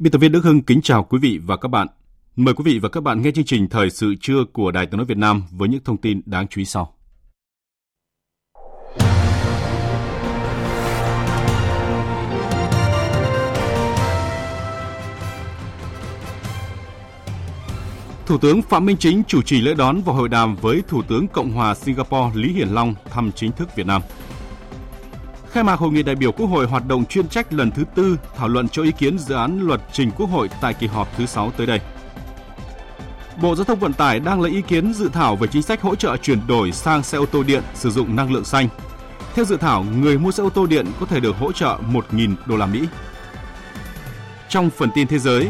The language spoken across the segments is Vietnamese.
Biên tập viên Đức Hưng kính chào quý vị và các bạn. Mời quý vị và các bạn nghe chương trình Thời sự trưa của Đài Tiếng nói Việt Nam với những thông tin đáng chú ý sau. Thủ tướng Phạm Minh Chính chủ trì lễ đón và hội đàm với Thủ tướng Cộng hòa Singapore Lý Hiển Long thăm chính thức Việt Nam. Khai mạc hội nghị đại biểu Quốc hội hoạt động chuyên trách lần thứ tư thảo luận cho ý kiến dự án luật trình Quốc hội tại kỳ họp thứ 6 tới đây. Bộ Giao thông Vận tải đang lấy ý kiến dự thảo về chính sách hỗ trợ chuyển đổi sang xe ô tô điện sử dụng năng lượng xanh. Theo dự thảo, người mua xe ô tô điện có thể được hỗ trợ 1.000 đô la Mỹ. Trong phần tin thế giới,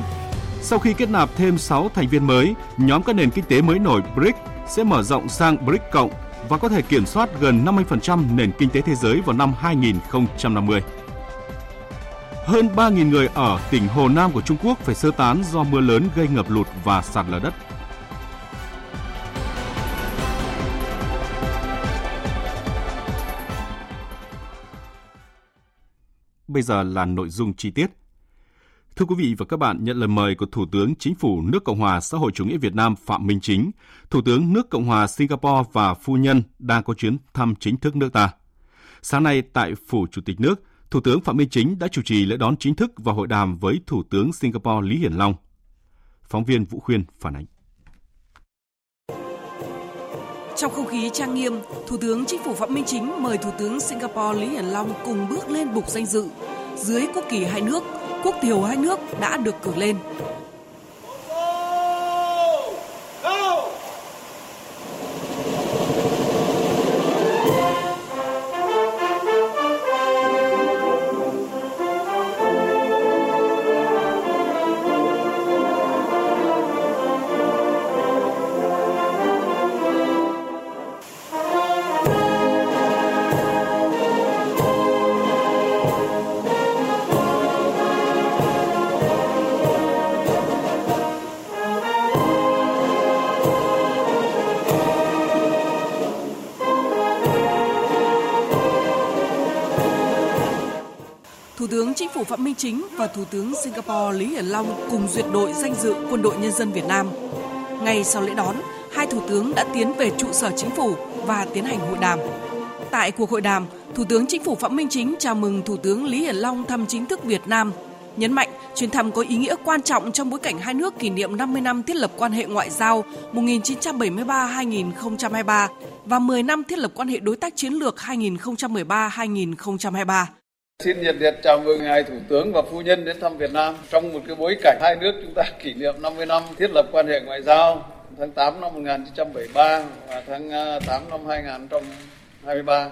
sau khi kết nạp thêm 6 thành viên mới, nhóm các nền kinh tế mới nổi BRICS sẽ mở rộng sang BRICS cộng và có thể kiểm soát gần 50% nền kinh tế thế giới vào năm 2050. Hơn 3.000 người ở tỉnh Hồ Nam của Trung Quốc phải sơ tán do mưa lớn gây ngập lụt và sạt lở đất. Bây giờ là nội dung chi tiết. Thưa quý vị và các bạn, nhận lời mời của Thủ tướng Chính phủ nước Cộng hòa xã hội chủ nghĩa Việt Nam Phạm Minh Chính, Thủ tướng nước Cộng hòa Singapore và phu nhân đang có chuyến thăm chính thức nước ta. Sáng nay tại phủ Chủ tịch nước, Thủ tướng Phạm Minh Chính đã chủ trì lễ đón chính thức và hội đàm với Thủ tướng Singapore Lý Hiển Long. Phóng viên Vũ Khuyên phản ánh. Trong không khí trang nghiêm, Thủ tướng Chính phủ Phạm Minh Chính mời Thủ tướng Singapore Lý Hiển Long cùng bước lên bục danh dự dưới quốc kỳ hai nước – quốc thiều hai nước đã được cử lên. Chính và Thủ tướng Singapore Lý Hiển Long cùng duyệt đội danh dự Quân đội Nhân dân Việt Nam. Ngay sau lễ đón, hai thủ tướng đã tiến về trụ sở chính phủ và tiến hành hội đàm. Tại cuộc hội đàm, Thủ tướng Chính phủ Phạm Minh Chính chào mừng Thủ tướng Lý Hiển Long thăm chính thức Việt Nam, nhấn mạnh chuyến thăm có ý nghĩa quan trọng trong bối cảnh hai nước kỷ niệm 50 năm thiết lập quan hệ ngoại giao 1973-2023 và 10 năm thiết lập quan hệ đối tác chiến lược 2013-2023. Xin nhiệt liệt chào mừng ngài Thủ tướng và phu nhân đến thăm Việt Nam trong một cái bối cảnh hai nước chúng ta kỷ niệm 50 năm thiết lập quan hệ ngoại giao tháng 8 năm 1973 và tháng à, 8 năm 2023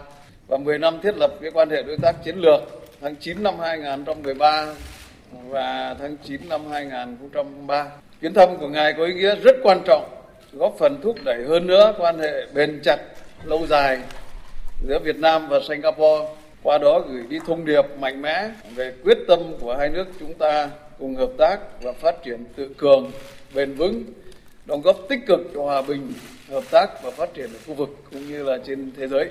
và 10 năm thiết lập cái quan hệ đối tác chiến lược tháng 9 năm 2013 và tháng 9 năm 2003. Chuyến thăm của ngài có ý nghĩa rất quan trọng, góp phần thúc đẩy hơn nữa quan hệ bền chặt, lâu dài giữa Việt Nam và Singapore qua đó gửi đi thông điệp mạnh mẽ về quyết tâm của hai nước chúng ta cùng hợp tác và phát triển tự cường, bền vững, đóng góp tích cực cho hòa bình, hợp tác và phát triển ở khu vực cũng như là trên thế giới.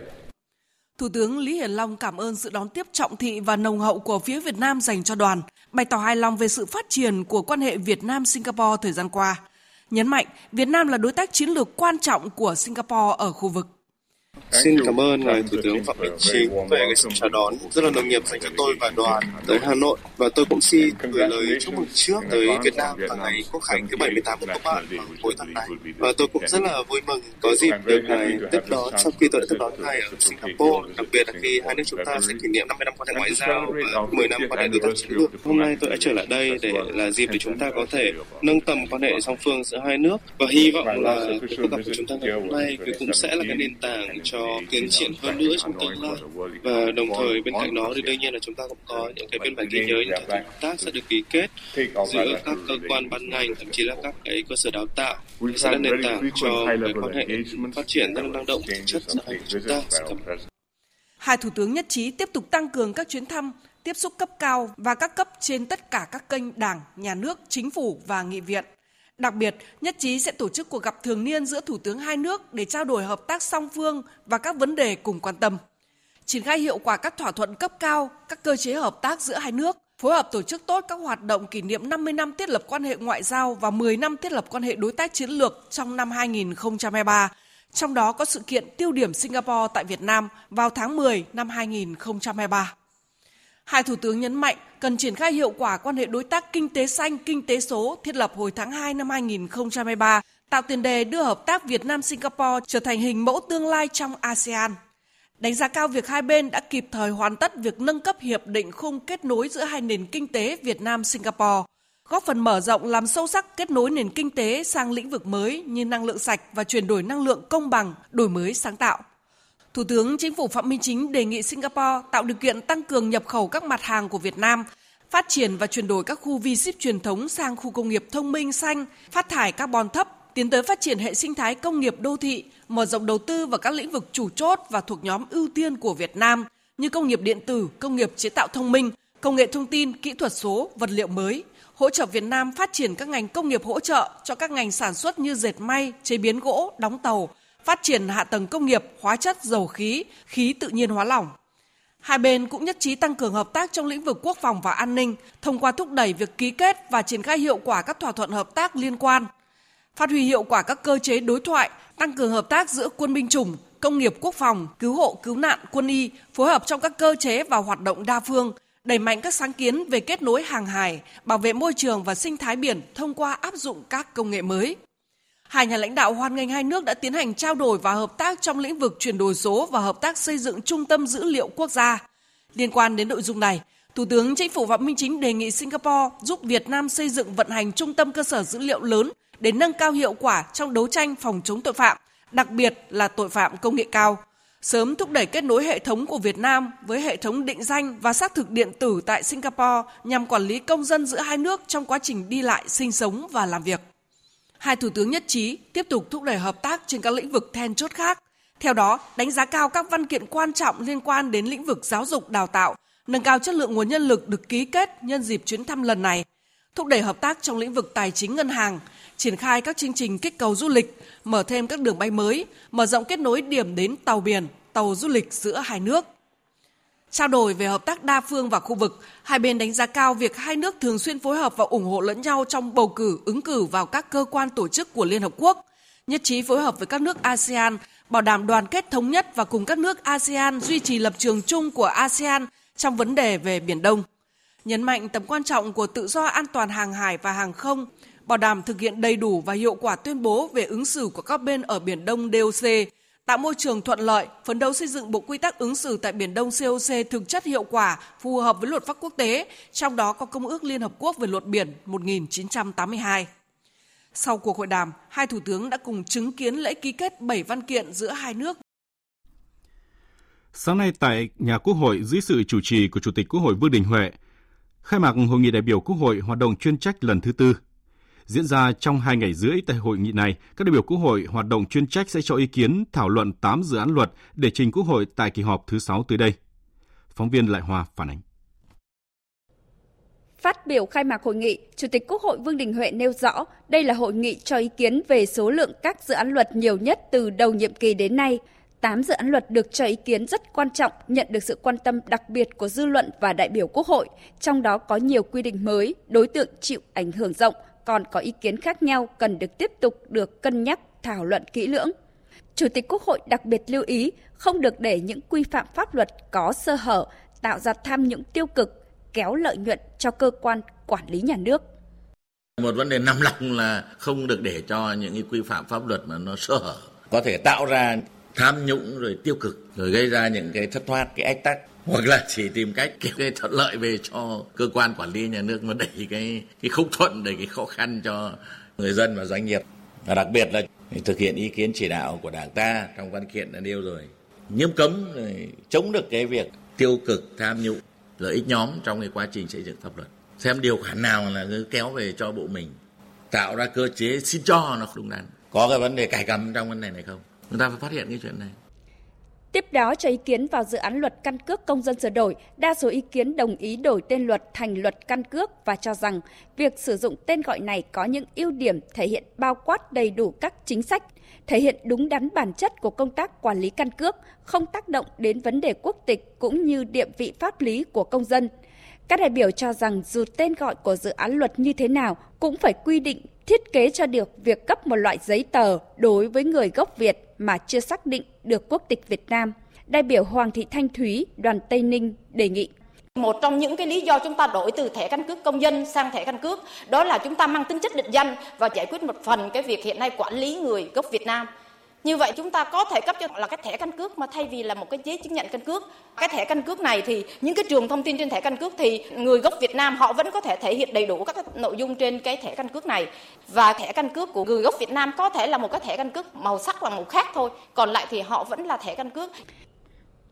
Thủ tướng Lý Hiển Long cảm ơn sự đón tiếp trọng thị và nồng hậu của phía Việt Nam dành cho đoàn, bày tỏ hài lòng về sự phát triển của quan hệ Việt Nam-Singapore thời gian qua. Nhấn mạnh Việt Nam là đối tác chiến lược quan trọng của Singapore ở khu vực. Xin cảm ơn ngài Thủ tướng Phạm Minh Chính về cái sự chào đón rất là nồng nhiệt dành cho tôi và đoàn tới Hà Nội. Và tôi cũng xin gửi lời chúc mừng trước tới Việt Nam và ngày Quốc khánh thứ 78 của các bạn vào cuối tuần này. và tôi cũng rất là vui mừng có dịp được ngài tiếp đón sau khi tôi đã tiếp đón ngài ở Singapore đặc biệt là khi hai nước chúng ta sẽ kỷ niệm 50 năm quan hệ ngoại giao và 10 năm quan hệ đối tác chiến lược hôm nay tôi đã trở lại đây để là dịp để chúng ta có thể nâng tầm quan hệ song phương giữa hai nước và hy vọng là cuộc gặp của chúng ta ngày hôm nay cũng sẽ là cái nền tảng cho tiến triển hơn nữa trong tương lai và đồng thời bên cạnh đó thì đương nhiên là chúng ta cũng có những cái biên bản ghi nhớ những thuận hợp tác sẽ được ký kết giữa các cơ quan ban ngành thậm chí là các cái cơ sở đào tạo sẽ là nền tảng cho cái quan hệ phát triển tăng năng động thực chất giữa hai chúng ta. Hai thủ tướng nhất trí tiếp tục tăng cường các chuyến thăm, tiếp xúc cấp cao và các cấp trên tất cả các kênh Đảng, Nhà nước, Chính phủ và Nghị viện. Đặc biệt, nhất trí sẽ tổ chức cuộc gặp thường niên giữa thủ tướng hai nước để trao đổi hợp tác song phương và các vấn đề cùng quan tâm. Triển khai hiệu quả các thỏa thuận cấp cao, các cơ chế hợp tác giữa hai nước, phối hợp tổ chức tốt các hoạt động kỷ niệm 50 năm thiết lập quan hệ ngoại giao và 10 năm thiết lập quan hệ đối tác chiến lược trong năm 2023, trong đó có sự kiện tiêu điểm Singapore tại Việt Nam vào tháng 10 năm 2023. Hai thủ tướng nhấn mạnh cần triển khai hiệu quả quan hệ đối tác kinh tế xanh, kinh tế số thiết lập hồi tháng 2 năm 2023, tạo tiền đề đưa hợp tác Việt Nam Singapore trở thành hình mẫu tương lai trong ASEAN. Đánh giá cao việc hai bên đã kịp thời hoàn tất việc nâng cấp hiệp định khung kết nối giữa hai nền kinh tế Việt Nam Singapore, góp phần mở rộng làm sâu sắc kết nối nền kinh tế sang lĩnh vực mới như năng lượng sạch và chuyển đổi năng lượng công bằng, đổi mới sáng tạo. Thủ tướng Chính phủ Phạm Minh Chính đề nghị Singapore tạo điều kiện tăng cường nhập khẩu các mặt hàng của Việt Nam, phát triển và chuyển đổi các khu vi ship truyền thống sang khu công nghiệp thông minh xanh, phát thải carbon thấp, tiến tới phát triển hệ sinh thái công nghiệp đô thị, mở rộng đầu tư vào các lĩnh vực chủ chốt và thuộc nhóm ưu tiên của Việt Nam như công nghiệp điện tử, công nghiệp chế tạo thông minh, công nghệ thông tin, kỹ thuật số, vật liệu mới, hỗ trợ Việt Nam phát triển các ngành công nghiệp hỗ trợ cho các ngành sản xuất như dệt may, chế biến gỗ, đóng tàu, phát triển hạ tầng công nghiệp, hóa chất, dầu khí, khí tự nhiên hóa lỏng. Hai bên cũng nhất trí tăng cường hợp tác trong lĩnh vực quốc phòng và an ninh thông qua thúc đẩy việc ký kết và triển khai hiệu quả các thỏa thuận hợp tác liên quan, phát huy hiệu quả các cơ chế đối thoại, tăng cường hợp tác giữa quân binh chủng, công nghiệp quốc phòng, cứu hộ cứu nạn, quân y, phối hợp trong các cơ chế và hoạt động đa phương, đẩy mạnh các sáng kiến về kết nối hàng hải, bảo vệ môi trường và sinh thái biển thông qua áp dụng các công nghệ mới. Hai nhà lãnh đạo hoan nghênh hai nước đã tiến hành trao đổi và hợp tác trong lĩnh vực chuyển đổi số và hợp tác xây dựng trung tâm dữ liệu quốc gia. Liên quan đến nội dung này, Thủ tướng Chính phủ Phạm Minh Chính đề nghị Singapore giúp Việt Nam xây dựng vận hành trung tâm cơ sở dữ liệu lớn để nâng cao hiệu quả trong đấu tranh phòng chống tội phạm, đặc biệt là tội phạm công nghệ cao. Sớm thúc đẩy kết nối hệ thống của Việt Nam với hệ thống định danh và xác thực điện tử tại Singapore nhằm quản lý công dân giữa hai nước trong quá trình đi lại, sinh sống và làm việc. Hai thủ tướng nhất trí tiếp tục thúc đẩy hợp tác trên các lĩnh vực then chốt khác. Theo đó, đánh giá cao các văn kiện quan trọng liên quan đến lĩnh vực giáo dục đào tạo, nâng cao chất lượng nguồn nhân lực được ký kết nhân dịp chuyến thăm lần này, thúc đẩy hợp tác trong lĩnh vực tài chính ngân hàng, triển khai các chương trình kích cầu du lịch, mở thêm các đường bay mới, mở rộng kết nối điểm đến tàu biển, tàu du lịch giữa hai nước. Trao đổi về hợp tác đa phương và khu vực, hai bên đánh giá cao việc hai nước thường xuyên phối hợp và ủng hộ lẫn nhau trong bầu cử, ứng cử vào các cơ quan tổ chức của Liên Hợp Quốc, nhất trí phối hợp với các nước ASEAN, bảo đảm đoàn kết thống nhất và cùng các nước ASEAN duy trì lập trường chung của ASEAN trong vấn đề về Biển Đông. Nhấn mạnh tầm quan trọng của tự do an toàn hàng hải và hàng không, bảo đảm thực hiện đầy đủ và hiệu quả tuyên bố về ứng xử của các bên ở Biển Đông DOC, tạo môi trường thuận lợi, phấn đấu xây dựng bộ quy tắc ứng xử tại Biển Đông COC thực chất hiệu quả, phù hợp với luật pháp quốc tế, trong đó có Công ước Liên Hợp Quốc về luật biển 1982. Sau cuộc hội đàm, hai thủ tướng đã cùng chứng kiến lễ ký kết 7 văn kiện giữa hai nước. Sáng nay tại nhà Quốc hội dưới sự chủ trì của Chủ tịch Quốc hội Vương Đình Huệ, khai mạc hội nghị đại biểu Quốc hội hoạt động chuyên trách lần thứ tư Diễn ra trong hai ngày rưỡi tại hội nghị này, các đại biểu Quốc hội hoạt động chuyên trách sẽ cho ý kiến thảo luận 8 dự án luật để trình Quốc hội tại kỳ họp thứ 6 tới đây. Phóng viên Lại hòa phản ánh. Phát biểu khai mạc hội nghị, Chủ tịch Quốc hội Vương Đình Huệ nêu rõ đây là hội nghị cho ý kiến về số lượng các dự án luật nhiều nhất từ đầu nhiệm kỳ đến nay. 8 dự án luật được cho ý kiến rất quan trọng, nhận được sự quan tâm đặc biệt của dư luận và đại biểu Quốc hội, trong đó có nhiều quy định mới, đối tượng chịu ảnh hưởng rộng, còn có ý kiến khác nhau cần được tiếp tục được cân nhắc, thảo luận kỹ lưỡng. Chủ tịch Quốc hội đặc biệt lưu ý không được để những quy phạm pháp luật có sơ hở tạo ra tham nhũng tiêu cực, kéo lợi nhuận cho cơ quan quản lý nhà nước. Một vấn đề nằm lòng là không được để cho những cái quy phạm pháp luật mà nó sơ hở, có thể tạo ra tham nhũng rồi tiêu cực, rồi gây ra những cái thất thoát, cái ách tắc hoặc là chỉ tìm cách kiếm cái thuận lợi về cho cơ quan quản lý nhà nước mà đẩy cái cái không thuận, đẩy cái khó khăn cho người dân và doanh nghiệp. Và đặc biệt là thực hiện ý kiến chỉ đạo của đảng ta trong văn kiện đã nêu rồi. Nghiêm cấm rồi chống được cái việc tiêu cực tham nhũng lợi ích nhóm trong cái quá trình xây dựng pháp luật. Xem điều khoản nào là cứ kéo về cho bộ mình, tạo ra cơ chế xin cho nó đúng đắn. Có cái vấn đề cải cắm trong vấn đề này không? Chúng ta phải phát hiện cái chuyện này. Tiếp đó cho ý kiến vào dự án luật căn cước công dân sửa đổi, đa số ý kiến đồng ý đổi tên luật thành luật căn cước và cho rằng việc sử dụng tên gọi này có những ưu điểm thể hiện bao quát đầy đủ các chính sách, thể hiện đúng đắn bản chất của công tác quản lý căn cước, không tác động đến vấn đề quốc tịch cũng như địa vị pháp lý của công dân. Các đại biểu cho rằng dù tên gọi của dự án luật như thế nào cũng phải quy định thiết kế cho được việc cấp một loại giấy tờ đối với người gốc Việt mà chưa xác định được quốc tịch Việt Nam. Đại biểu Hoàng Thị Thanh Thúy, đoàn Tây Ninh đề nghị. Một trong những cái lý do chúng ta đổi từ thẻ căn cước công dân sang thẻ căn cước đó là chúng ta mang tính chất định danh và giải quyết một phần cái việc hiện nay quản lý người gốc Việt Nam. Như vậy chúng ta có thể cấp cho là cái thẻ căn cước mà thay vì là một cái giấy chứng nhận căn cước. Cái thẻ căn cước này thì những cái trường thông tin trên thẻ căn cước thì người gốc Việt Nam họ vẫn có thể thể hiện đầy đủ các nội dung trên cái thẻ căn cước này. Và thẻ căn cước của người gốc Việt Nam có thể là một cái thẻ căn cước màu sắc là màu khác thôi, còn lại thì họ vẫn là thẻ căn cước.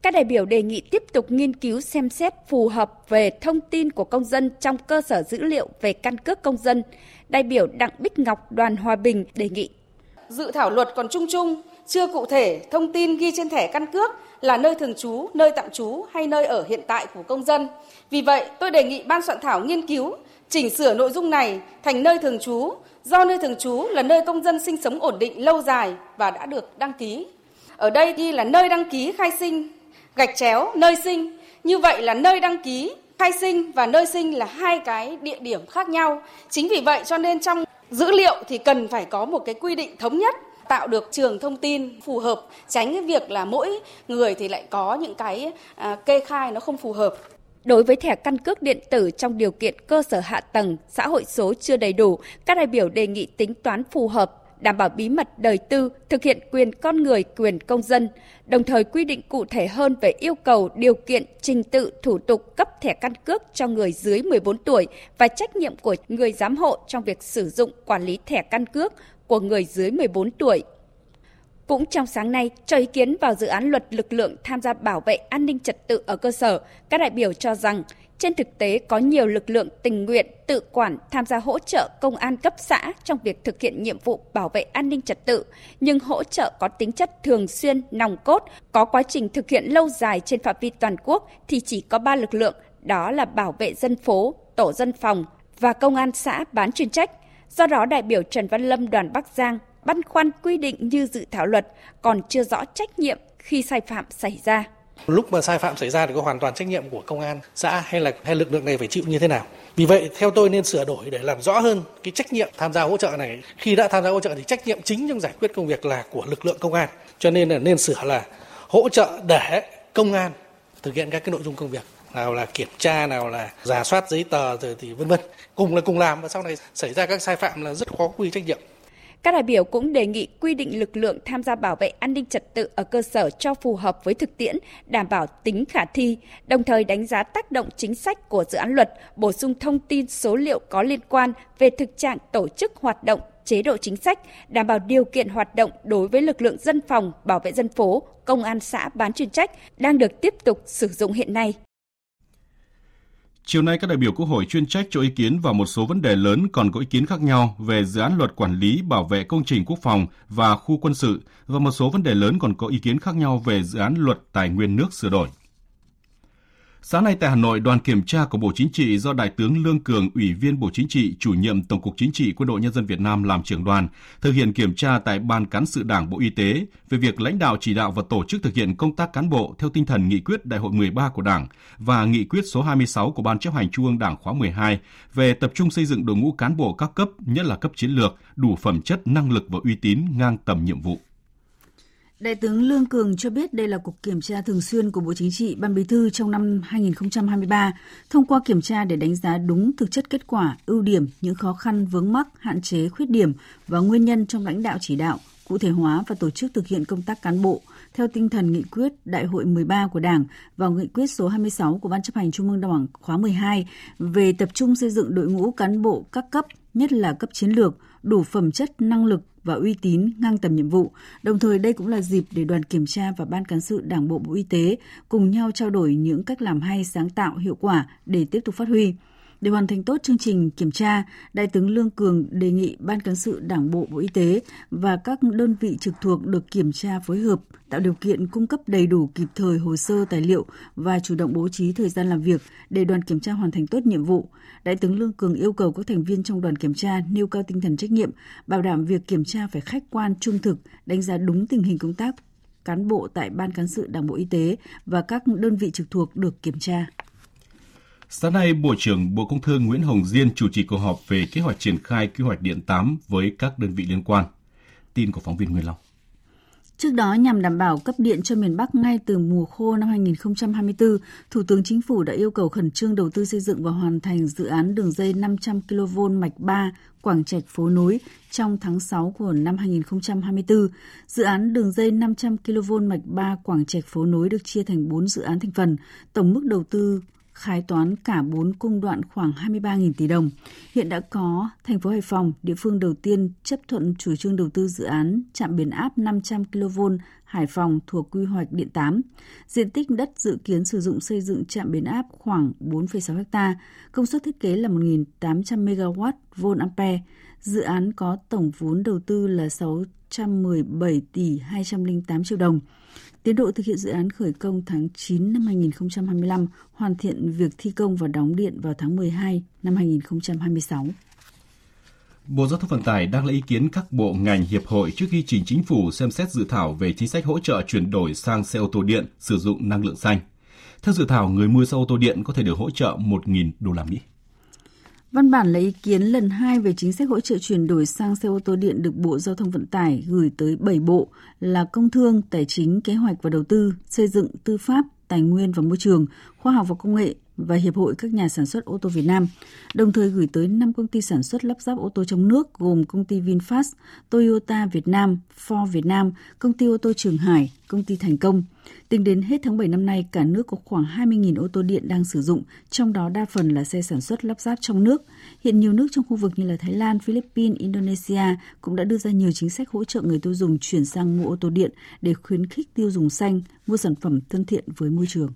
Các đại biểu đề nghị tiếp tục nghiên cứu xem xét phù hợp về thông tin của công dân trong cơ sở dữ liệu về căn cước công dân. Đại biểu Đặng Bích Ngọc, đoàn Hòa Bình đề nghị dự thảo luật còn chung chung, chưa cụ thể thông tin ghi trên thẻ căn cước là nơi thường trú, nơi tạm trú hay nơi ở hiện tại của công dân. Vì vậy, tôi đề nghị ban soạn thảo nghiên cứu, chỉnh sửa nội dung này thành nơi thường trú, do nơi thường trú là nơi công dân sinh sống ổn định lâu dài và đã được đăng ký. Ở đây ghi là nơi đăng ký khai sinh, gạch chéo nơi sinh. Như vậy là nơi đăng ký khai sinh và nơi sinh là hai cái địa điểm khác nhau. Chính vì vậy cho nên trong dữ liệu thì cần phải có một cái quy định thống nhất tạo được trường thông tin phù hợp tránh cái việc là mỗi người thì lại có những cái à, kê khai nó không phù hợp. Đối với thẻ căn cước điện tử trong điều kiện cơ sở hạ tầng, xã hội số chưa đầy đủ, các đại biểu đề nghị tính toán phù hợp đảm bảo bí mật đời tư, thực hiện quyền con người, quyền công dân, đồng thời quy định cụ thể hơn về yêu cầu, điều kiện, trình tự, thủ tục cấp thẻ căn cước cho người dưới 14 tuổi và trách nhiệm của người giám hộ trong việc sử dụng quản lý thẻ căn cước của người dưới 14 tuổi. Cũng trong sáng nay, cho ý kiến vào dự án luật lực lượng tham gia bảo vệ an ninh trật tự ở cơ sở, các đại biểu cho rằng trên thực tế có nhiều lực lượng tình nguyện tự quản tham gia hỗ trợ công an cấp xã trong việc thực hiện nhiệm vụ bảo vệ an ninh trật tự, nhưng hỗ trợ có tính chất thường xuyên, nòng cốt, có quá trình thực hiện lâu dài trên phạm vi toàn quốc thì chỉ có 3 lực lượng, đó là bảo vệ dân phố, tổ dân phòng và công an xã bán chuyên trách. Do đó, đại biểu Trần Văn Lâm đoàn Bắc Giang băn khoăn quy định như dự thảo luật còn chưa rõ trách nhiệm khi sai phạm xảy ra. Lúc mà sai phạm xảy ra thì có hoàn toàn trách nhiệm của công an xã hay là, hay lực lượng này phải chịu như thế nào. Vì vậy, theo tôi nên sửa đổi để làm rõ hơn cái trách nhiệm tham gia hỗ trợ này. Khi đã tham gia hỗ trợ thì trách nhiệm chính trong giải quyết công việc là của lực lượng công an. Cho nên là nên sửa là hỗ trợ để công an thực hiện các cái nội dung công việc, nào là kiểm tra, nào là giả soát giấy tờ rồi thì vân vân cùng là cùng làm và sau này xảy ra các sai phạm là rất khó quy trách nhiệm các đại biểu cũng đề nghị quy định lực lượng tham gia bảo vệ an ninh trật tự ở cơ sở cho phù hợp với thực tiễn, đảm bảo tính khả thi, đồng thời đánh giá tác động chính sách của dự án luật, bổ sung thông tin số liệu có liên quan về thực trạng tổ chức hoạt động, chế độ chính sách, đảm bảo điều kiện hoạt động đối với lực lượng dân phòng, bảo vệ dân phố, công an xã bán chuyên trách đang được tiếp tục sử dụng hiện nay. Chiều nay, các đại biểu Quốc hội chuyên trách cho ý kiến vào một số vấn đề lớn còn có ý kiến khác nhau về dự án luật quản lý bảo vệ công trình quốc phòng và khu quân sự và một số vấn đề lớn còn có ý kiến khác nhau về dự án luật tài nguyên nước sửa đổi. Sáng nay tại Hà Nội, đoàn kiểm tra của Bộ Chính trị do Đại tướng Lương Cường, Ủy viên Bộ Chính trị, chủ nhiệm Tổng cục Chính trị Quân đội Nhân dân Việt Nam làm trưởng đoàn, thực hiện kiểm tra tại Ban Cán sự Đảng Bộ Y tế về việc lãnh đạo chỉ đạo và tổ chức thực hiện công tác cán bộ theo tinh thần nghị quyết Đại hội 13 của Đảng và nghị quyết số 26 của Ban chấp hành Trung ương Đảng khóa 12 về tập trung xây dựng đội ngũ cán bộ các cấp, nhất là cấp chiến lược, đủ phẩm chất, năng lực và uy tín ngang tầm nhiệm vụ. Đại tướng Lương Cường cho biết đây là cuộc kiểm tra thường xuyên của Bộ Chính trị, Ban Bí thư trong năm 2023, thông qua kiểm tra để đánh giá đúng thực chất kết quả, ưu điểm, những khó khăn vướng mắc, hạn chế, khuyết điểm và nguyên nhân trong lãnh đạo chỉ đạo, cụ thể hóa và tổ chức thực hiện công tác cán bộ theo tinh thần nghị quyết Đại hội 13 của Đảng và nghị quyết số 26 của Ban chấp hành Trung ương Đảng khóa 12 về tập trung xây dựng đội ngũ cán bộ các cấp, nhất là cấp chiến lược, đủ phẩm chất, năng lực và uy tín ngang tầm nhiệm vụ. Đồng thời đây cũng là dịp để đoàn kiểm tra và ban cán sự Đảng bộ Bộ Y tế cùng nhau trao đổi những cách làm hay, sáng tạo, hiệu quả để tiếp tục phát huy. Để hoàn thành tốt chương trình kiểm tra, Đại tướng Lương Cường đề nghị Ban cán sự Đảng bộ Bộ Y tế và các đơn vị trực thuộc được kiểm tra phối hợp, tạo điều kiện cung cấp đầy đủ kịp thời hồ sơ tài liệu và chủ động bố trí thời gian làm việc để đoàn kiểm tra hoàn thành tốt nhiệm vụ. Đại tướng Lương Cường yêu cầu các thành viên trong đoàn kiểm tra nêu cao tinh thần trách nhiệm, bảo đảm việc kiểm tra phải khách quan, trung thực, đánh giá đúng tình hình công tác cán bộ tại Ban cán sự Đảng Bộ Y tế và các đơn vị trực thuộc được kiểm tra. Sáng nay, Bộ trưởng Bộ Công Thương Nguyễn Hồng Diên chủ trì cuộc họp về kế hoạch triển khai quy hoạch điện 8 với các đơn vị liên quan. Tin của phóng viên Nguyên Long. Trước đó, nhằm đảm bảo cấp điện cho miền Bắc ngay từ mùa khô năm 2024, Thủ tướng Chính phủ đã yêu cầu khẩn trương đầu tư xây dựng và hoàn thành dự án đường dây 500 kV mạch 3 Quảng Trạch phố núi trong tháng 6 của năm 2024. Dự án đường dây 500 kV mạch 3 Quảng Trạch phố núi được chia thành 4 dự án thành phần, tổng mức đầu tư khai toán cả 4 cung đoạn khoảng 23.000 tỷ đồng. Hiện đã có thành phố Hải Phòng, địa phương đầu tiên chấp thuận chủ trương đầu tư dự án trạm biến áp 500 kV Hải Phòng thuộc quy hoạch điện 8. Diện tích đất dự kiến sử dụng xây dựng trạm biến áp khoảng 4,6 ha, công suất thiết kế là 1.800 MW vôn ampere. Dự án có tổng vốn đầu tư là 617 tỷ 208 triệu đồng. Tiến độ thực hiện dự án khởi công tháng 9 năm 2025, hoàn thiện việc thi công và đóng điện vào tháng 12 năm 2026. Bộ Giao thông Vận tải đang lấy ý kiến các bộ ngành hiệp hội trước khi trình chính phủ xem xét dự thảo về chính sách hỗ trợ chuyển đổi sang xe ô tô điện sử dụng năng lượng xanh. Theo dự thảo, người mua xe ô tô điện có thể được hỗ trợ 1.000 đô la Mỹ. Văn bản lấy ý kiến lần 2 về chính sách hỗ trợ chuyển đổi sang xe ô tô điện được Bộ Giao thông Vận tải gửi tới 7 bộ là Công Thương, Tài chính, Kế hoạch và Đầu tư, Xây dựng, Tư pháp, Tài nguyên và Môi trường, Khoa học và Công nghệ, và Hiệp hội các nhà sản xuất ô tô Việt Nam, đồng thời gửi tới 5 công ty sản xuất lắp ráp ô tô trong nước gồm công ty VinFast, Toyota Việt Nam, Ford Việt Nam, công ty ô tô Trường Hải, công ty Thành Công. Tính đến hết tháng 7 năm nay, cả nước có khoảng 20.000 ô tô điện đang sử dụng, trong đó đa phần là xe sản xuất lắp ráp trong nước. Hiện nhiều nước trong khu vực như là Thái Lan, Philippines, Indonesia cũng đã đưa ra nhiều chính sách hỗ trợ người tiêu dùng chuyển sang mua ô tô điện để khuyến khích tiêu dùng xanh, mua sản phẩm thân thiện với môi trường.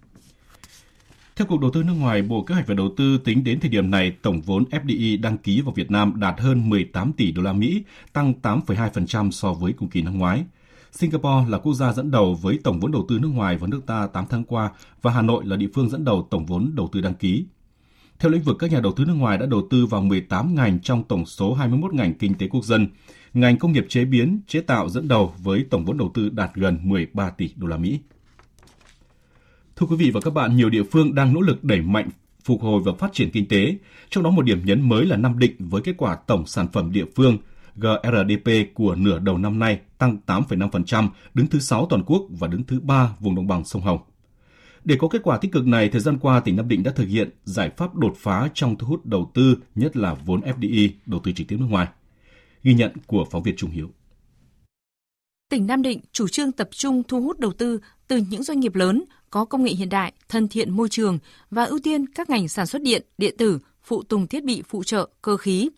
Theo Cục Đầu tư nước ngoài, Bộ Kế hoạch và Đầu tư tính đến thời điểm này, tổng vốn FDI đăng ký vào Việt Nam đạt hơn 18 tỷ đô la Mỹ, tăng 8,2% so với cùng kỳ năm ngoái. Singapore là quốc gia dẫn đầu với tổng vốn đầu tư nước ngoài vào nước ta 8 tháng qua và Hà Nội là địa phương dẫn đầu tổng vốn đầu tư đăng ký. Theo lĩnh vực, các nhà đầu tư nước ngoài đã đầu tư vào 18 ngành trong tổng số 21 ngành kinh tế quốc dân. Ngành công nghiệp chế biến, chế tạo dẫn đầu với tổng vốn đầu tư đạt gần 13 tỷ đô la Mỹ. Thưa quý vị và các bạn, nhiều địa phương đang nỗ lực đẩy mạnh phục hồi và phát triển kinh tế, trong đó một điểm nhấn mới là Nam Định với kết quả tổng sản phẩm địa phương GRDP của nửa đầu năm nay tăng 8,5%, đứng thứ 6 toàn quốc và đứng thứ 3 vùng đồng bằng sông Hồng. Để có kết quả tích cực này, thời gian qua tỉnh Nam Định đã thực hiện giải pháp đột phá trong thu hút đầu tư, nhất là vốn FDI, đầu tư trực tiếp nước ngoài. Ghi nhận của phóng viên Trung Hiếu. Tỉnh Nam Định chủ trương tập trung thu hút đầu tư từ những doanh nghiệp lớn có công nghệ hiện đại, thân thiện môi trường và ưu tiên các ngành sản xuất điện, điện tử, phụ tùng thiết bị phụ trợ, cơ khí.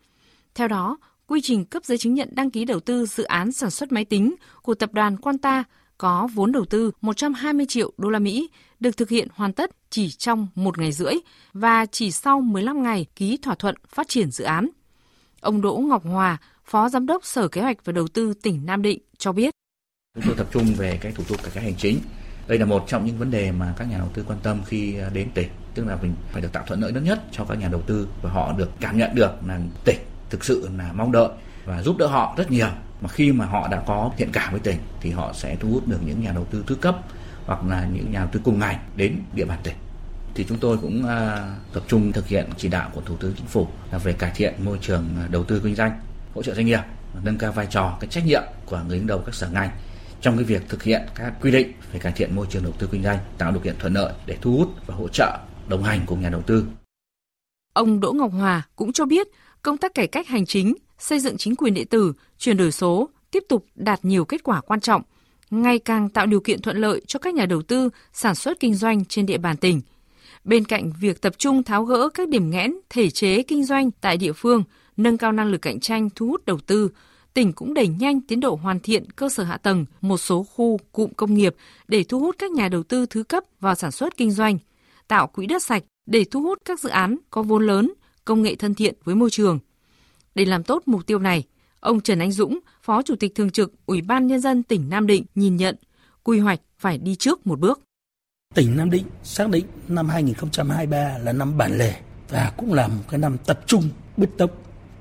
Theo đó, quy trình cấp giấy chứng nhận đăng ký đầu tư dự án sản xuất máy tính của tập đoàn Quanta có vốn đầu tư 120 triệu đô la Mỹ được thực hiện hoàn tất chỉ trong một ngày rưỡi và chỉ sau 15 ngày ký thỏa thuận phát triển dự án. Ông Đỗ Ngọc Hòa, Phó Giám đốc Sở Kế hoạch và Đầu tư tỉnh Nam Định cho biết. Chúng tôi tập trung về cái thủ tục cải cách hành chính. Đây là một trong những vấn đề mà các nhà đầu tư quan tâm khi à, đến tỉnh, tức là mình phải được tạo thuận lợi lớn nhất cho các nhà đầu tư và họ được cảm nhận được là tỉnh thực sự là mong đợi và giúp đỡ họ rất nhiều. Mà khi mà họ đã có thiện cảm với tỉnh thì họ sẽ thu hút được những nhà đầu tư thứ cấp hoặc là những nhà đầu tư cùng ngành đến địa bàn tỉnh thì chúng tôi cũng uh, tập trung thực hiện chỉ đạo của Thủ tướng Chính phủ là về cải thiện môi trường à, đầu tư kinh doanh, hỗ trợ doanh nghiệp, nâng cao vai trò, cái trách nhiệm của người đứng đầu các sở ngành trong cái việc thực hiện các quy định về cải thiện môi trường đầu tư kinh doanh, tạo điều kiện thuận lợi để thu hút và hỗ trợ đồng hành cùng nhà đầu tư. Ông Đỗ Ngọc Hòa cũng cho biết công tác cải cách hành chính, xây dựng chính quyền điện tử, chuyển đổi số tiếp tục đạt nhiều kết quả quan trọng, ngày càng tạo điều kiện thuận lợi cho các nhà đầu tư sản xuất kinh doanh trên địa bàn tỉnh. Bên cạnh việc tập trung tháo gỡ các điểm nghẽn thể chế kinh doanh tại địa phương, nâng cao năng lực cạnh tranh thu hút đầu tư, tỉnh cũng đẩy nhanh tiến độ hoàn thiện cơ sở hạ tầng một số khu cụm công nghiệp để thu hút các nhà đầu tư thứ cấp vào sản xuất kinh doanh, tạo quỹ đất sạch để thu hút các dự án có vốn lớn, công nghệ thân thiện với môi trường. Để làm tốt mục tiêu này, ông Trần Anh Dũng, Phó Chủ tịch Thường trực Ủy ban Nhân dân tỉnh Nam Định nhìn nhận quy hoạch phải đi trước một bước. Tỉnh Nam Định xác định năm 2023 là năm bản lề và cũng là một cái năm tập trung bứt tốc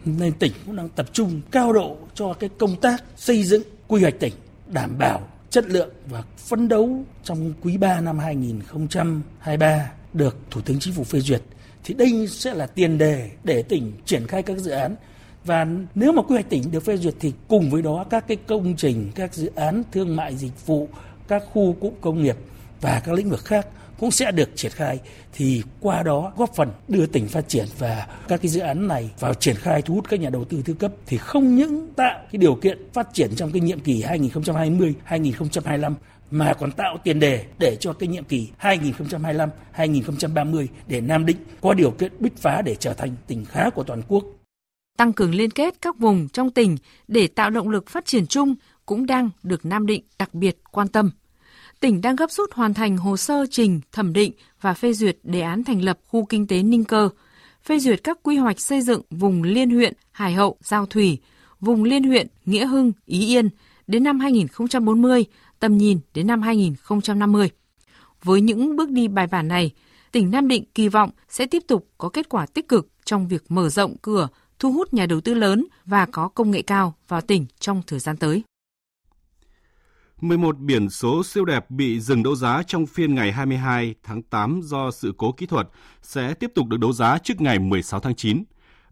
nên tỉnh cũng đang tập trung cao độ cho cái công tác xây dựng quy hoạch tỉnh đảm bảo chất lượng và phấn đấu trong quý 3 năm 2023 được Thủ tướng Chính phủ phê duyệt. Thì đây sẽ là tiền đề để tỉnh triển khai các dự án. Và nếu mà quy hoạch tỉnh được phê duyệt thì cùng với đó các cái công trình, các dự án thương mại dịch vụ, các khu cụm công nghiệp và các lĩnh vực khác cũng sẽ được triển khai thì qua đó góp phần đưa tỉnh phát triển và các cái dự án này vào triển khai thu hút các nhà đầu tư thứ cấp, thì không những tạo cái điều kiện phát triển trong cái nhiệm kỳ 2020 2025 mà còn tạo tiền đề để cho cái nhiệm kỳ 2025-2030 để Nam Định có điều kiện bứt phá để trở thành tỉnh khá của toàn quốc. Tăng cường liên kết các vùng trong tỉnh để tạo động lực phát triển chung cũng đang được Nam Định đặc biệt quan tâm. Tỉnh đang gấp rút hoàn thành hồ sơ trình, thẩm định và phê duyệt đề án thành lập khu kinh tế Ninh Cơ, phê duyệt các quy hoạch xây dựng vùng liên huyện Hải Hậu, Giao Thủy, vùng liên huyện Nghĩa Hưng, Ý Yên đến năm 2040 tầm nhìn đến năm 2050. Với những bước đi bài bản này, tỉnh Nam Định kỳ vọng sẽ tiếp tục có kết quả tích cực trong việc mở rộng cửa, thu hút nhà đầu tư lớn và có công nghệ cao vào tỉnh trong thời gian tới. 11 biển số siêu đẹp bị dừng đấu giá trong phiên ngày 22 tháng 8 do sự cố kỹ thuật sẽ tiếp tục được đấu giá trước ngày 16 tháng 9.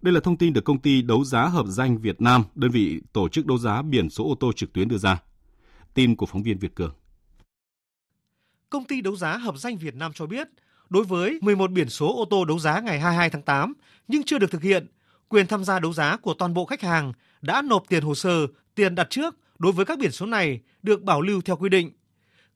Đây là thông tin được công ty đấu giá hợp danh Việt Nam, đơn vị tổ chức đấu giá biển số ô tô trực tuyến đưa ra. Tin của phóng viên Việt Cường. Công ty đấu giá hợp danh Việt Nam cho biết, đối với 11 biển số ô tô đấu giá ngày 22 tháng 8 nhưng chưa được thực hiện, quyền tham gia đấu giá của toàn bộ khách hàng đã nộp tiền hồ sơ, tiền đặt trước đối với các biển số này được bảo lưu theo quy định.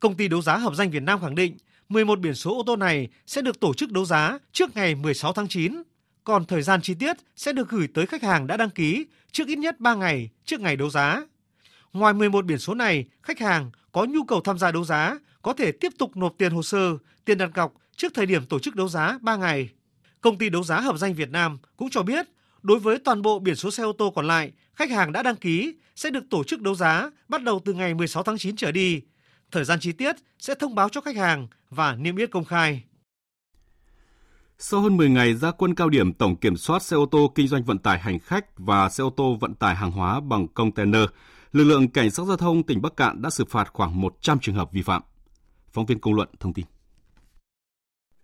Công ty đấu giá hợp danh Việt Nam khẳng định 11 biển số ô tô này sẽ được tổ chức đấu giá trước ngày 16 tháng 9, còn thời gian chi tiết sẽ được gửi tới khách hàng đã đăng ký trước ít nhất 3 ngày trước ngày đấu giá. Ngoài 11 biển số này, khách hàng có nhu cầu tham gia đấu giá có thể tiếp tục nộp tiền hồ sơ, tiền đặt cọc trước thời điểm tổ chức đấu giá 3 ngày. Công ty đấu giá hợp danh Việt Nam cũng cho biết, đối với toàn bộ biển số xe ô tô còn lại, khách hàng đã đăng ký sẽ được tổ chức đấu giá bắt đầu từ ngày 16 tháng 9 trở đi. Thời gian chi tiết sẽ thông báo cho khách hàng và niêm yết công khai. Sau hơn 10 ngày ra quân cao điểm tổng kiểm soát xe ô tô kinh doanh vận tải hành khách và xe ô tô vận tải hàng hóa bằng container, lực lượng cảnh sát giao thông tỉnh Bắc Cạn đã xử phạt khoảng 100 trường hợp vi phạm. Phóng viên công luận thông tin.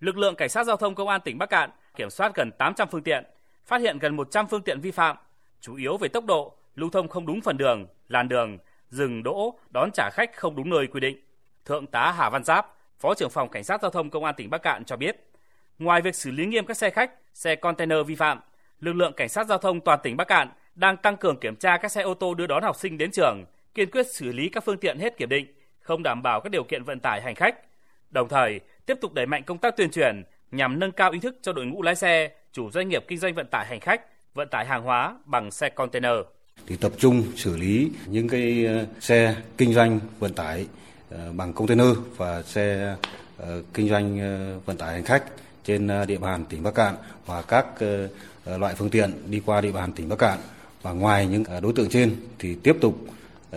Lực lượng cảnh sát giao thông công an tỉnh Bắc Cạn kiểm soát gần 800 phương tiện, phát hiện gần 100 phương tiện vi phạm, chủ yếu về tốc độ, lưu thông không đúng phần đường, làn đường, dừng đỗ, đón trả khách không đúng nơi quy định. Thượng tá Hà Văn Giáp, Phó trưởng phòng Cảnh sát giao thông Công an tỉnh Bắc Cạn cho biết, ngoài việc xử lý nghiêm các xe khách, xe container vi phạm, lực lượng cảnh sát giao thông toàn tỉnh Bắc Cạn đang tăng cường kiểm tra các xe ô tô đưa đón học sinh đến trường, kiên quyết xử lý các phương tiện hết kiểm định, không đảm bảo các điều kiện vận tải hành khách. Đồng thời, tiếp tục đẩy mạnh công tác tuyên truyền nhằm nâng cao ý thức cho đội ngũ lái xe, chủ doanh nghiệp kinh doanh vận tải hành khách, vận tải hàng hóa bằng xe container. Thì tập trung xử lý những cái ờ, xe kinh doanh vận tải ờ, bằng container và xe ờ, kinh doanh vận tải hành khách trên địa bàn tỉnh Bắc Cạn và các loại phương tiện đi qua địa bàn tỉnh Bắc Cạn. Và ngoài những đối tượng trên thì tiếp tục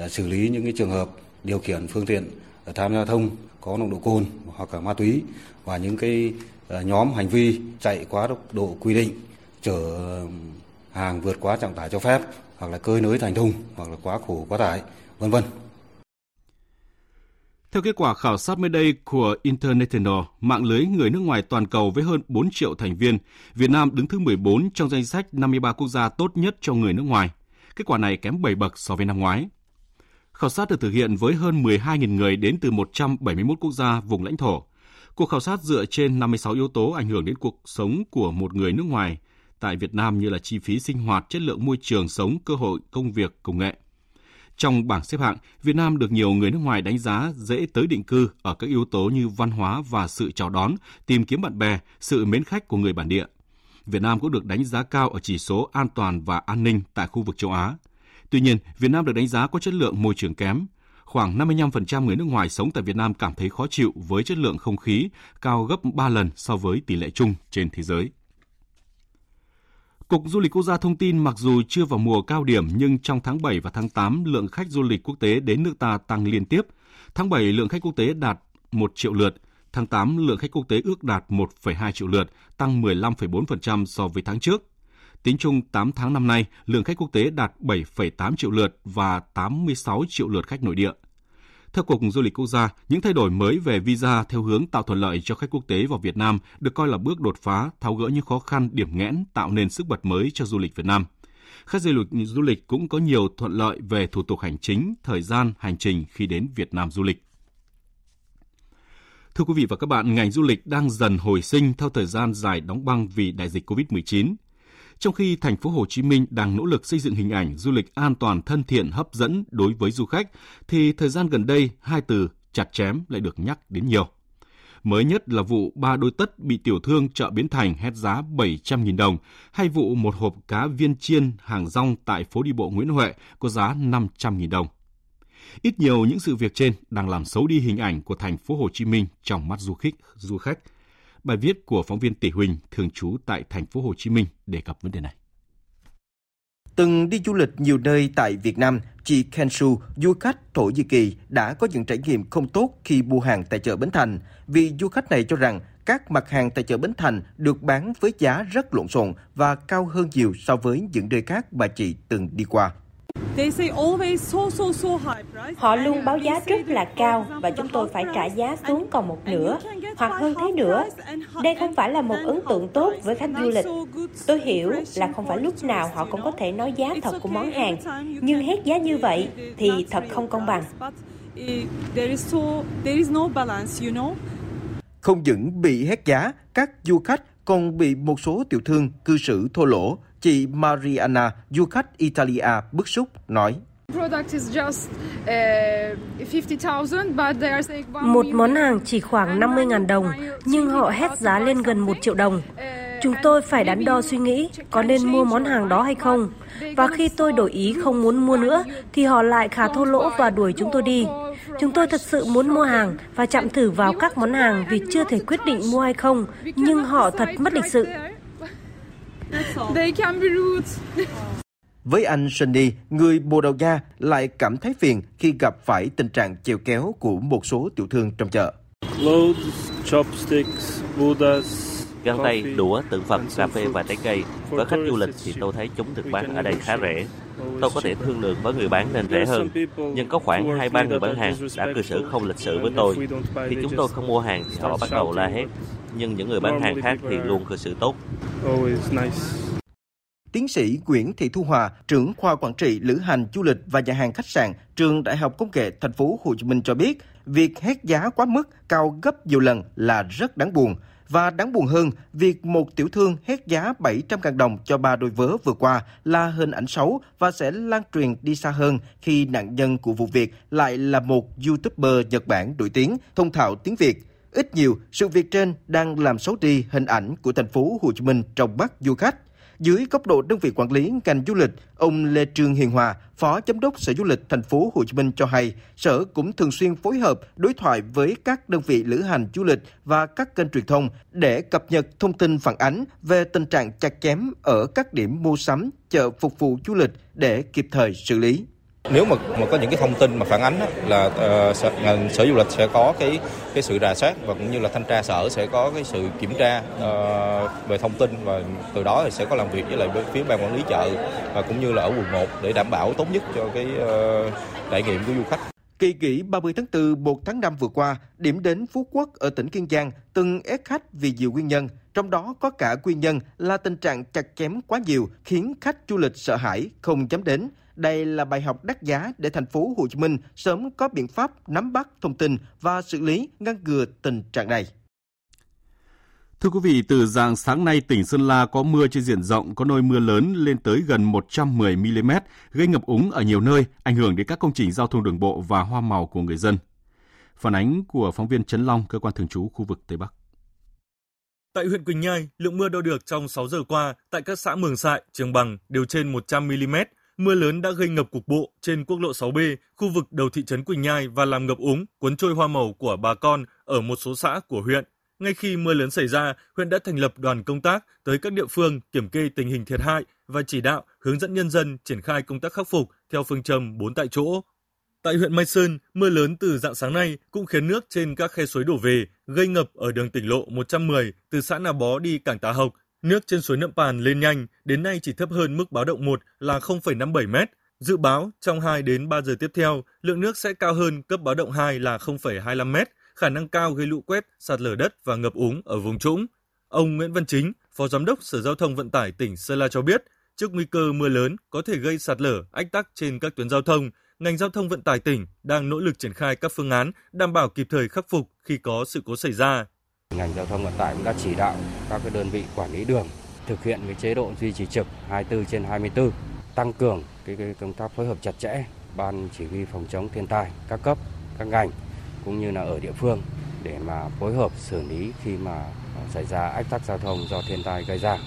xử lý những cái trường hợp điều khiển phương tiện tham gia giao thông có nồng độ cồn hoặc là ma túy và những cái nhóm hành vi chạy quá tốc độ quy định, chở hàng vượt quá trọng tải cho phép hoặc là cơi nới thành thùng hoặc là quá khổ quá tải vân vân theo kết quả khảo sát mới đây của International, mạng lưới người nước ngoài toàn cầu với hơn 4 triệu thành viên, Việt Nam đứng thứ 14 trong danh sách 53 quốc gia tốt nhất cho người nước ngoài. Kết quả này kém 7 bậc so với năm ngoái. Khảo sát được thực hiện với hơn 12.000 người đến từ 171 quốc gia vùng lãnh thổ. Cuộc khảo sát dựa trên 56 yếu tố ảnh hưởng đến cuộc sống của một người nước ngoài tại Việt Nam như là chi phí sinh hoạt, chất lượng môi trường sống, cơ hội công việc, công nghệ. Trong bảng xếp hạng, Việt Nam được nhiều người nước ngoài đánh giá dễ tới định cư ở các yếu tố như văn hóa và sự chào đón, tìm kiếm bạn bè, sự mến khách của người bản địa. Việt Nam cũng được đánh giá cao ở chỉ số an toàn và an ninh tại khu vực châu Á. Tuy nhiên, Việt Nam được đánh giá có chất lượng môi trường kém. Khoảng 55% người nước ngoài sống tại Việt Nam cảm thấy khó chịu với chất lượng không khí cao gấp 3 lần so với tỷ lệ chung trên thế giới. Cục Du lịch Quốc gia thông tin mặc dù chưa vào mùa cao điểm nhưng trong tháng 7 và tháng 8 lượng khách du lịch quốc tế đến nước ta tăng liên tiếp. Tháng 7 lượng khách quốc tế đạt 1 triệu lượt, tháng 8 lượng khách quốc tế ước đạt 1,2 triệu lượt, tăng 15,4% so với tháng trước. Tính chung 8 tháng năm nay, lượng khách quốc tế đạt 7,8 triệu lượt và 86 triệu lượt khách nội địa. Theo Cục Du lịch Quốc gia, những thay đổi mới về visa theo hướng tạo thuận lợi cho khách quốc tế vào Việt Nam được coi là bước đột phá, tháo gỡ những khó khăn, điểm nghẽn, tạo nên sức bật mới cho du lịch Việt Nam. Khách du lịch du lịch cũng có nhiều thuận lợi về thủ tục hành chính, thời gian, hành trình khi đến Việt Nam du lịch. Thưa quý vị và các bạn, ngành du lịch đang dần hồi sinh theo thời gian dài đóng băng vì đại dịch COVID-19. Trong khi thành phố Hồ Chí Minh đang nỗ lực xây dựng hình ảnh du lịch an toàn, thân thiện, hấp dẫn đối với du khách, thì thời gian gần đây hai từ chặt chém lại được nhắc đến nhiều. Mới nhất là vụ ba đôi tất bị tiểu thương chợ Biến Thành hét giá 700.000 đồng, hay vụ một hộp cá viên chiên hàng rong tại phố đi bộ Nguyễn Huệ có giá 500.000 đồng. Ít nhiều những sự việc trên đang làm xấu đi hình ảnh của thành phố Hồ Chí Minh trong mắt du khách. Du khách. Bài viết của phóng viên Tỷ Huỳnh thường trú tại thành phố Hồ Chí Minh đề cập vấn đề này. Từng đi du lịch nhiều nơi tại Việt Nam, chị Kensu, du khách Thổ Nhĩ Kỳ đã có những trải nghiệm không tốt khi mua hàng tại chợ Bến Thành vì du khách này cho rằng các mặt hàng tại chợ Bến Thành được bán với giá rất lộn xộn và cao hơn nhiều so với những nơi khác mà chị từng đi qua. Họ luôn báo giá rất là cao và chúng tôi phải trả giá xuống còn một nửa hoặc hơn thế nữa. Đây không phải là một ấn tượng tốt với khách du lịch. Tôi hiểu là không phải lúc nào họ cũng có thể nói giá thật của món hàng, nhưng hết giá như vậy thì thật không công bằng. Không những bị hét giá, các du khách còn bị một số tiểu thương cư xử thô lỗ. Chị Mariana, du khách Italia, bức xúc, nói. Một món hàng chỉ khoảng 50.000 đồng, nhưng họ hét giá lên gần 1 triệu đồng. Chúng tôi phải đắn đo suy nghĩ có nên mua món hàng đó hay không. Và khi tôi đổi ý không muốn mua nữa, thì họ lại khá thô lỗ và đuổi chúng tôi đi. Chúng tôi thật sự muốn mua hàng và chạm thử vào các món hàng vì chưa thể quyết định mua hay không, nhưng họ thật mất lịch sự. Với anh Sunny, người Bồ Đào Nha lại cảm thấy phiền khi gặp phải tình trạng chèo kéo của một số tiểu thương trong chợ. Găng tay, đũa, tượng Phật, cà phê và trái cây. Với khách du lịch thì tôi thấy chúng được bán ở đây khá rẻ. Tôi có thể thương lượng với người bán nên rẻ hơn. Nhưng có khoảng hai ba người bán hàng đã cư xử không lịch sự với tôi. Khi chúng tôi không mua hàng thì họ bắt đầu la hét. Nhưng những người bán hàng khác thì luôn cư xử tốt. Tiến sĩ Nguyễn Thị Thu Hòa, trưởng khoa quản trị lữ hành du lịch và nhà hàng khách sạn, trường Đại học Công nghệ Thành phố Hồ Chí Minh cho biết, việc hét giá quá mức cao gấp nhiều lần là rất đáng buồn. Và đáng buồn hơn, việc một tiểu thương hét giá 700.000 đồng cho ba đôi vớ vừa qua là hình ảnh xấu và sẽ lan truyền đi xa hơn khi nạn nhân của vụ việc lại là một YouTuber Nhật Bản nổi tiếng, thông thạo tiếng Việt. Ít nhiều, sự việc trên đang làm xấu đi hình ảnh của thành phố Hồ Chí Minh trong mắt du khách. Dưới góc độ đơn vị quản lý ngành du lịch, ông Lê Trương Hiền Hòa, Phó Giám đốc Sở Du lịch Thành phố Hồ Chí Minh cho hay, Sở cũng thường xuyên phối hợp đối thoại với các đơn vị lữ hành du lịch và các kênh truyền thông để cập nhật thông tin phản ánh về tình trạng chặt chém ở các điểm mua sắm, chợ phục vụ du lịch để kịp thời xử lý. Nếu mà, mà có những cái thông tin mà phản ánh đó, là uh, sở, ngành sở du lịch sẽ có cái cái sự rà soát và cũng như là thanh tra sở sẽ có cái sự kiểm tra uh, về thông tin và từ đó thì sẽ có làm việc với lại phía ban quản lý chợ và cũng như là ở quận 1 để đảm bảo tốt nhất cho cái uh, trải nghiệm của du khách. Kỳ nghỉ 30 tháng 4, 1 tháng 5 vừa qua, điểm đến Phú Quốc ở tỉnh Kiên Giang từng ép khách vì nhiều nguyên nhân, trong đó có cả nguyên nhân là tình trạng chặt chém quá nhiều khiến khách du lịch sợ hãi, không dám đến. Đây là bài học đắt giá để thành phố Hồ Chí Minh sớm có biện pháp nắm bắt thông tin và xử lý ngăn ngừa tình trạng này. Thưa quý vị, từ dạng sáng nay tỉnh Sơn La có mưa trên diện rộng, có nơi mưa lớn lên tới gần 110 mm, gây ngập úng ở nhiều nơi, ảnh hưởng đến các công trình giao thông đường bộ và hoa màu của người dân. Phản ánh của phóng viên Trấn Long, cơ quan thường trú khu vực Tây Bắc. Tại huyện Quỳnh Nhai, lượng mưa đo được trong 6 giờ qua tại các xã Mường Sại, Trường Bằng đều trên 100 mm. Mưa lớn đã gây ngập cục bộ trên quốc lộ 6B, khu vực đầu thị trấn Quỳnh Nhai và làm ngập úng, cuốn trôi hoa màu của bà con ở một số xã của huyện. Ngay khi mưa lớn xảy ra, huyện đã thành lập đoàn công tác tới các địa phương kiểm kê tình hình thiệt hại và chỉ đạo hướng dẫn nhân dân triển khai công tác khắc phục theo phương châm 4 tại chỗ. Tại huyện Mai Sơn, mưa lớn từ dạng sáng nay cũng khiến nước trên các khe suối đổ về, gây ngập ở đường tỉnh lộ 110 từ xã Nà Bó đi cảng Tà Học Nước trên suối Nậm Pàn lên nhanh, đến nay chỉ thấp hơn mức báo động 1 là 0,57 m. Dự báo trong 2 đến 3 giờ tiếp theo, lượng nước sẽ cao hơn cấp báo động 2 là 0,25 m khả năng cao gây lũ quét, sạt lở đất và ngập úng ở vùng trũng. Ông Nguyễn Văn Chính, Phó Giám đốc Sở Giao thông Vận tải tỉnh Sơn La cho biết, trước nguy cơ mưa lớn có thể gây sạt lở, ách tắc trên các tuyến giao thông, ngành giao thông vận tải tỉnh đang nỗ lực triển khai các phương án đảm bảo kịp thời khắc phục khi có sự cố xảy ra. Ngành giao thông vận tải cũng đã chỉ đạo các cái đơn vị quản lý đường thực hiện cái chế độ duy trì trực 24 trên 24, tăng cường cái, cái công tác phối hợp chặt chẽ ban chỉ huy phòng chống thiên tai các cấp, các ngành cũng như là ở địa phương để mà phối hợp xử lý khi mà xảy ra ách tắc giao thông do thiên tai gây ra.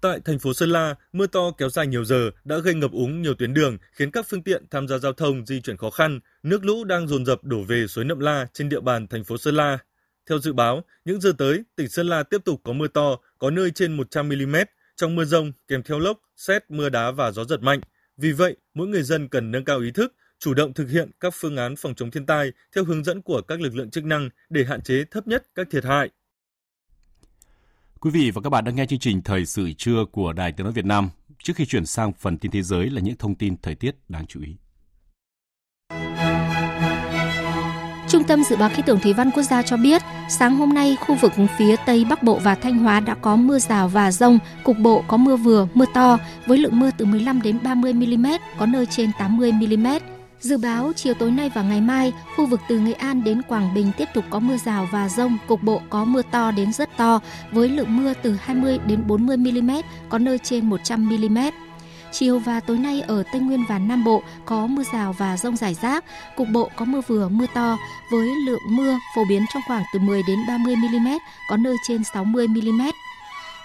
Tại thành phố Sơn La, mưa to kéo dài nhiều giờ đã gây ngập úng nhiều tuyến đường, khiến các phương tiện tham gia giao thông di chuyển khó khăn. Nước lũ đang dồn dập đổ về suối Nậm La trên địa bàn thành phố Sơn La. Theo dự báo, những giờ tới, tỉnh Sơn La tiếp tục có mưa to, có nơi trên 100 mm. Trong mưa rông kèm theo lốc, xét, mưa đá và gió giật mạnh. Vì vậy, mỗi người dân cần nâng cao ý thức, chủ động thực hiện các phương án phòng chống thiên tai theo hướng dẫn của các lực lượng chức năng để hạn chế thấp nhất các thiệt hại. Quý vị và các bạn đang nghe chương trình Thời sự trưa của Đài Tiếng nói Việt Nam. Trước khi chuyển sang phần tin thế giới là những thông tin thời tiết đáng chú ý. Trung tâm Dự báo Khí tượng Thủy văn Quốc gia cho biết, sáng hôm nay khu vực phía Tây Bắc Bộ và Thanh Hóa đã có mưa rào và rông, cục bộ có mưa vừa, mưa to, với lượng mưa từ 15 đến 30 mm, có nơi trên 80 mm. Dự báo chiều tối nay và ngày mai, khu vực từ Nghệ An đến Quảng Bình tiếp tục có mưa rào và rông, cục bộ có mưa to đến rất to, với lượng mưa từ 20 đến 40 mm, có nơi trên 100 mm. Chiều và tối nay ở Tây Nguyên và Nam Bộ có mưa rào và rông rải rác, cục bộ có mưa vừa mưa to với lượng mưa phổ biến trong khoảng từ 10 đến 30 mm, có nơi trên 60 mm.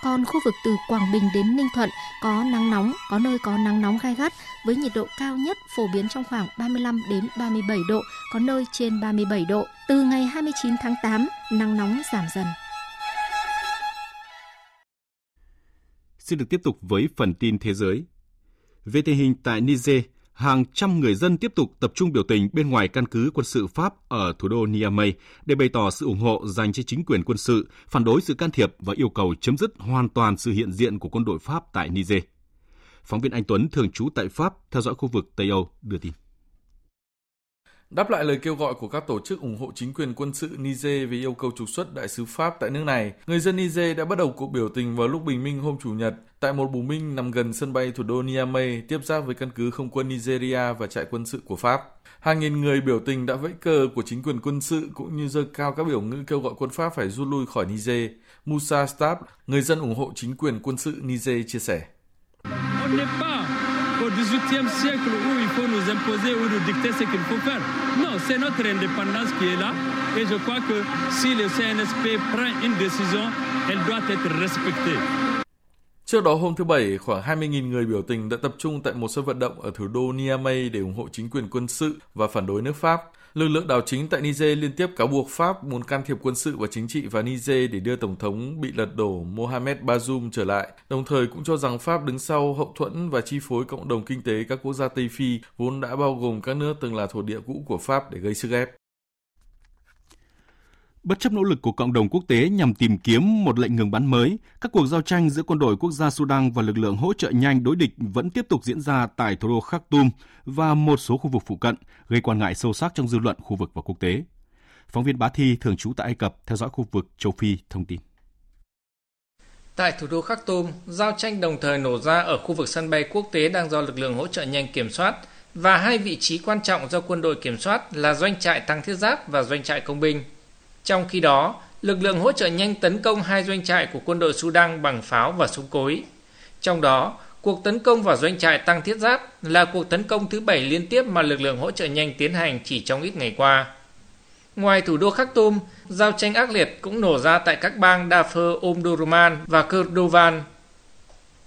Còn khu vực từ Quảng Bình đến Ninh Thuận có nắng nóng, có nơi có nắng nóng gai gắt với nhiệt độ cao nhất phổ biến trong khoảng 35 đến 37 độ, có nơi trên 37 độ. Từ ngày 29 tháng 8, nắng nóng giảm dần. Xin được tiếp tục với phần tin thế giới. Về tình hình tại Niger, hàng trăm người dân tiếp tục tập trung biểu tình bên ngoài căn cứ quân sự Pháp ở thủ đô Niamey để bày tỏ sự ủng hộ dành cho chính quyền quân sự, phản đối sự can thiệp và yêu cầu chấm dứt hoàn toàn sự hiện diện của quân đội Pháp tại Niger. Phóng viên Anh Tuấn thường trú tại Pháp theo dõi khu vực Tây Âu đưa tin. Đáp lại lời kêu gọi của các tổ chức ủng hộ chính quyền quân sự Niger về yêu cầu trục xuất đại sứ Pháp tại nước này, người dân Niger đã bắt đầu cuộc biểu tình vào lúc bình minh hôm Chủ nhật tại một bù minh nằm gần sân bay thủ đô Niamey tiếp giáp với căn cứ không quân Nigeria và trại quân sự của Pháp. Hàng nghìn người biểu tình đã vẫy cờ của chính quyền quân sự cũng như dơ cao các biểu ngữ kêu gọi quân Pháp phải rút lui khỏi Niger. Musa Stab, người dân ủng hộ chính quyền quân sự Niger chia sẻ. XVIIIe siècle où il faut nous imposer ou nous dicter ce qu'il faut faire. Non, c'est notre indépendance qui est là. Et je crois que si le CNSP prend une décision, elle doit être respectée. Trước đó hôm thứ Bảy, khoảng 20.000 người biểu tình đã tập trung tại một sân vận động ở thủ đô Niamey để ủng hộ chính quyền quân sự và phản đối nước Pháp. Lực lượng đảo chính tại Niger liên tiếp cáo buộc Pháp muốn can thiệp quân sự và chính trị vào Niger để đưa Tổng thống bị lật đổ Mohamed Bazoum trở lại, đồng thời cũng cho rằng Pháp đứng sau hậu thuẫn và chi phối cộng đồng kinh tế các quốc gia Tây Phi vốn đã bao gồm các nước từng là thổ địa cũ của Pháp để gây sức ép. Bất chấp nỗ lực của cộng đồng quốc tế nhằm tìm kiếm một lệnh ngừng bắn mới, các cuộc giao tranh giữa quân đội quốc gia Sudan và lực lượng hỗ trợ nhanh đối địch vẫn tiếp tục diễn ra tại thủ đô Khartoum và một số khu vực phụ cận, gây quan ngại sâu sắc trong dư luận khu vực và quốc tế. Phóng viên Bá Thi thường trú tại Ai Cập theo dõi khu vực châu Phi thông tin. Tại thủ đô Khartoum, giao tranh đồng thời nổ ra ở khu vực sân bay quốc tế đang do lực lượng hỗ trợ nhanh kiểm soát và hai vị trí quan trọng do quân đội kiểm soát là doanh trại tăng thiết giáp và doanh trại công binh. Trong khi đó, lực lượng hỗ trợ nhanh tấn công hai doanh trại của quân đội Sudan bằng pháo và súng cối. Trong đó, cuộc tấn công vào doanh trại tăng thiết giáp là cuộc tấn công thứ bảy liên tiếp mà lực lượng hỗ trợ nhanh tiến hành chỉ trong ít ngày qua. Ngoài thủ đô Khartoum, giao tranh ác liệt cũng nổ ra tại các bang Darfur, Omdurman và Kurdovan.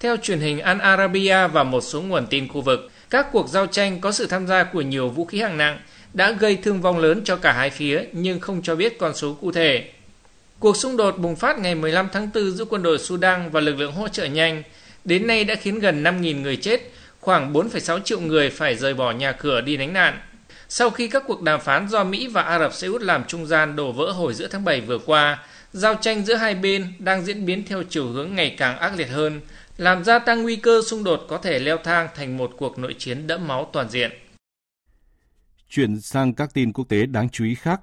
Theo truyền hình Al Arabiya và một số nguồn tin khu vực, các cuộc giao tranh có sự tham gia của nhiều vũ khí hạng nặng đã gây thương vong lớn cho cả hai phía nhưng không cho biết con số cụ thể. Cuộc xung đột bùng phát ngày 15 tháng 4 giữa quân đội Sudan và lực lượng hỗ trợ nhanh đến nay đã khiến gần 5.000 người chết, khoảng 4,6 triệu người phải rời bỏ nhà cửa đi lánh nạn. Sau khi các cuộc đàm phán do Mỹ và Ả Rập Xê Út làm trung gian đổ vỡ hồi giữa tháng 7 vừa qua, giao tranh giữa hai bên đang diễn biến theo chiều hướng ngày càng ác liệt hơn, làm gia tăng nguy cơ xung đột có thể leo thang thành một cuộc nội chiến đẫm máu toàn diện. Chuyển sang các tin quốc tế đáng chú ý khác.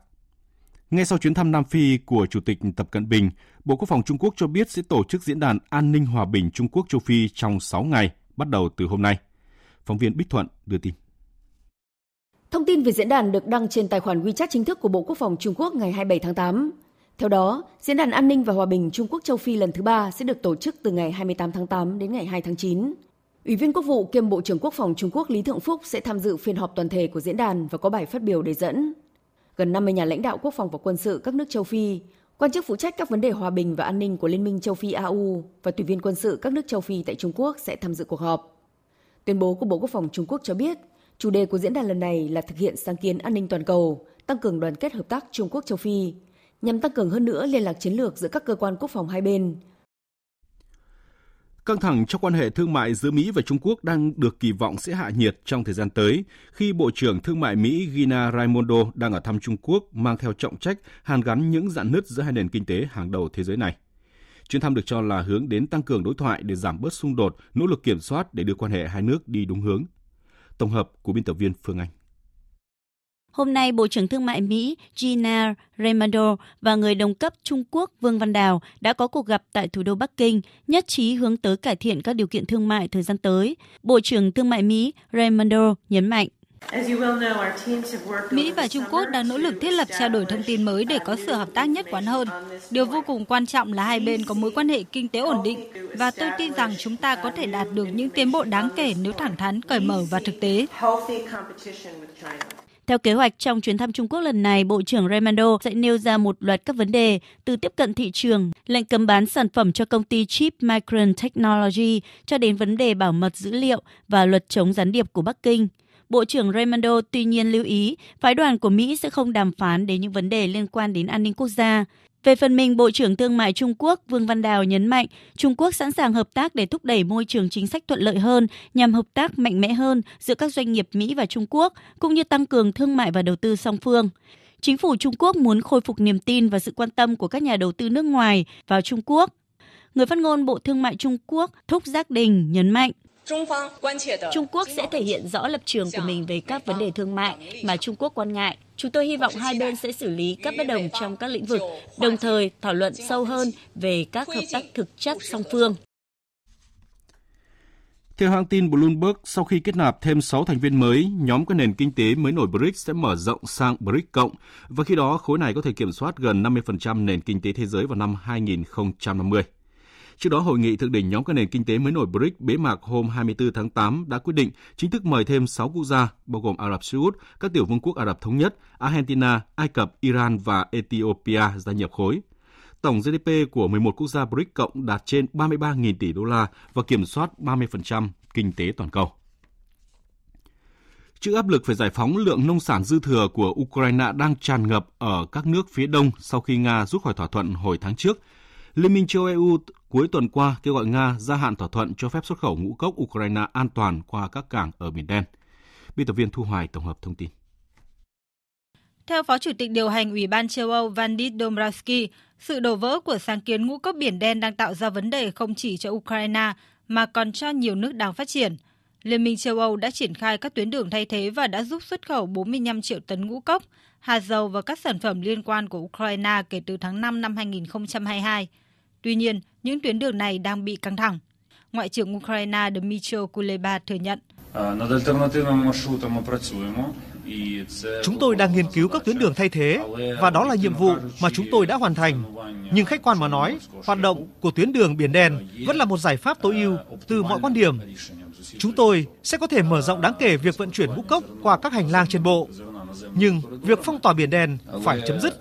Ngay sau chuyến thăm Nam Phi của Chủ tịch Tập Cận Bình, Bộ Quốc phòng Trung Quốc cho biết sẽ tổ chức diễn đàn An ninh Hòa bình Trung Quốc châu Phi trong 6 ngày, bắt đầu từ hôm nay. Phóng viên Bích Thuận đưa tin. Thông tin về diễn đàn được đăng trên tài khoản WeChat chính thức của Bộ Quốc phòng Trung Quốc ngày 27 tháng 8. Theo đó, Diễn đàn An ninh và Hòa bình Trung Quốc châu Phi lần thứ ba sẽ được tổ chức từ ngày 28 tháng 8 đến ngày 2 tháng 9. Ủy viên Quốc vụ kiêm Bộ trưởng Quốc phòng Trung Quốc Lý Thượng Phúc sẽ tham dự phiên họp toàn thể của diễn đàn và có bài phát biểu đề dẫn. Gần 50 nhà lãnh đạo quốc phòng và quân sự các nước châu Phi, quan chức phụ trách các vấn đề hòa bình và an ninh của Liên minh châu Phi AU và tùy viên quân sự các nước châu Phi tại Trung Quốc sẽ tham dự cuộc họp. Tuyên bố của Bộ Quốc phòng Trung Quốc cho biết, chủ đề của diễn đàn lần này là thực hiện sáng kiến an ninh toàn cầu, tăng cường đoàn kết hợp tác Trung Quốc châu Phi, nhằm tăng cường hơn nữa liên lạc chiến lược giữa các cơ quan quốc phòng hai bên. Căng thẳng trong quan hệ thương mại giữa Mỹ và Trung Quốc đang được kỳ vọng sẽ hạ nhiệt trong thời gian tới khi Bộ trưởng Thương mại Mỹ Gina Raimondo đang ở thăm Trung Quốc mang theo trọng trách hàn gắn những dạn nứt giữa hai nền kinh tế hàng đầu thế giới này. Chuyến thăm được cho là hướng đến tăng cường đối thoại để giảm bớt xung đột, nỗ lực kiểm soát để đưa quan hệ hai nước đi đúng hướng. Tổng hợp của biên tập viên Phương Anh. Hôm nay, Bộ trưởng Thương mại Mỹ Gina Raimondo và người đồng cấp Trung Quốc Vương Văn Đào đã có cuộc gặp tại thủ đô Bắc Kinh, nhất trí hướng tới cải thiện các điều kiện thương mại thời gian tới. Bộ trưởng Thương mại Mỹ Raimondo nhấn mạnh. Mỹ và Trung Quốc đang nỗ lực thiết lập trao đổi thông tin mới để có sự hợp tác nhất quán hơn. Điều vô cùng quan trọng là hai bên có mối quan hệ kinh tế ổn định và tôi tin rằng chúng ta có thể đạt được những tiến bộ đáng kể nếu thẳng thắn, cởi mở và thực tế. Theo kế hoạch, trong chuyến thăm Trung Quốc lần này, Bộ trưởng Raimondo sẽ nêu ra một loạt các vấn đề từ tiếp cận thị trường, lệnh cấm bán sản phẩm cho công ty Chip Micron Technology cho đến vấn đề bảo mật dữ liệu và luật chống gián điệp của Bắc Kinh. Bộ trưởng Raimondo tuy nhiên lưu ý, phái đoàn của Mỹ sẽ không đàm phán đến những vấn đề liên quan đến an ninh quốc gia. Về phần mình, Bộ trưởng Thương mại Trung Quốc Vương Văn Đào nhấn mạnh Trung Quốc sẵn sàng hợp tác để thúc đẩy môi trường chính sách thuận lợi hơn nhằm hợp tác mạnh mẽ hơn giữa các doanh nghiệp Mỹ và Trung Quốc, cũng như tăng cường thương mại và đầu tư song phương. Chính phủ Trung Quốc muốn khôi phục niềm tin và sự quan tâm của các nhà đầu tư nước ngoài vào Trung Quốc. Người phát ngôn Bộ Thương mại Trung Quốc Thúc Giác Đình nhấn mạnh Trung Quốc sẽ thể hiện rõ lập trường của mình về các vấn đề thương mại mà Trung Quốc quan ngại. Chúng tôi hy vọng hai bên sẽ xử lý các bất đồng trong các lĩnh vực, đồng thời thảo luận sâu hơn về các hợp tác thực chất song phương. Theo hãng tin Bloomberg, sau khi kết nạp thêm 6 thành viên mới, nhóm các nền kinh tế mới nổi BRICS sẽ mở rộng sang BRICS cộng và khi đó khối này có thể kiểm soát gần 50% nền kinh tế thế giới vào năm 2050. Trước đó, hội nghị thượng đỉnh nhóm các nền kinh tế mới nổi BRICS bế mạc hôm 24 tháng 8 đã quyết định chính thức mời thêm 6 quốc gia bao gồm Ả Rập Xê Út, các tiểu vương quốc Ả Rập thống nhất, Argentina, Ai Cập, Iran và Ethiopia gia nhập khối. Tổng GDP của 11 quốc gia BRICS cộng đạt trên 33.000 tỷ đô la và kiểm soát 30% kinh tế toàn cầu. Trước áp lực phải giải phóng lượng nông sản dư thừa của Ukraine đang tràn ngập ở các nước phía đông sau khi Nga rút khỏi thỏa thuận hồi tháng trước, Liên minh châu EU cuối tuần qua kêu gọi Nga gia hạn thỏa thuận cho phép xuất khẩu ngũ cốc Ukraine an toàn qua các cảng ở Biển Đen. Biên tập viên Thu Hoài tổng hợp thông tin. Theo Phó Chủ tịch điều hành Ủy ban châu Âu Vandit Dombrovski, sự đổ vỡ của sáng kiến ngũ cốc Biển Đen đang tạo ra vấn đề không chỉ cho Ukraine mà còn cho nhiều nước đang phát triển. Liên minh châu Âu đã triển khai các tuyến đường thay thế và đã giúp xuất khẩu 45 triệu tấn ngũ cốc, hạt dầu và các sản phẩm liên quan của Ukraine kể từ tháng 5 năm 2022. Tuy nhiên, những tuyến đường này đang bị căng thẳng. Ngoại trưởng Ukraine Dmytro Kuleba thừa nhận. Chúng tôi đang nghiên cứu các tuyến đường thay thế và đó là nhiệm vụ mà chúng tôi đã hoàn thành. Nhưng khách quan mà nói, hoạt động của tuyến đường Biển Đen vẫn là một giải pháp tối ưu từ mọi quan điểm. Chúng tôi sẽ có thể mở rộng đáng kể việc vận chuyển ngũ cốc qua các hành lang trên bộ. Nhưng việc phong tỏa Biển Đen phải chấm dứt.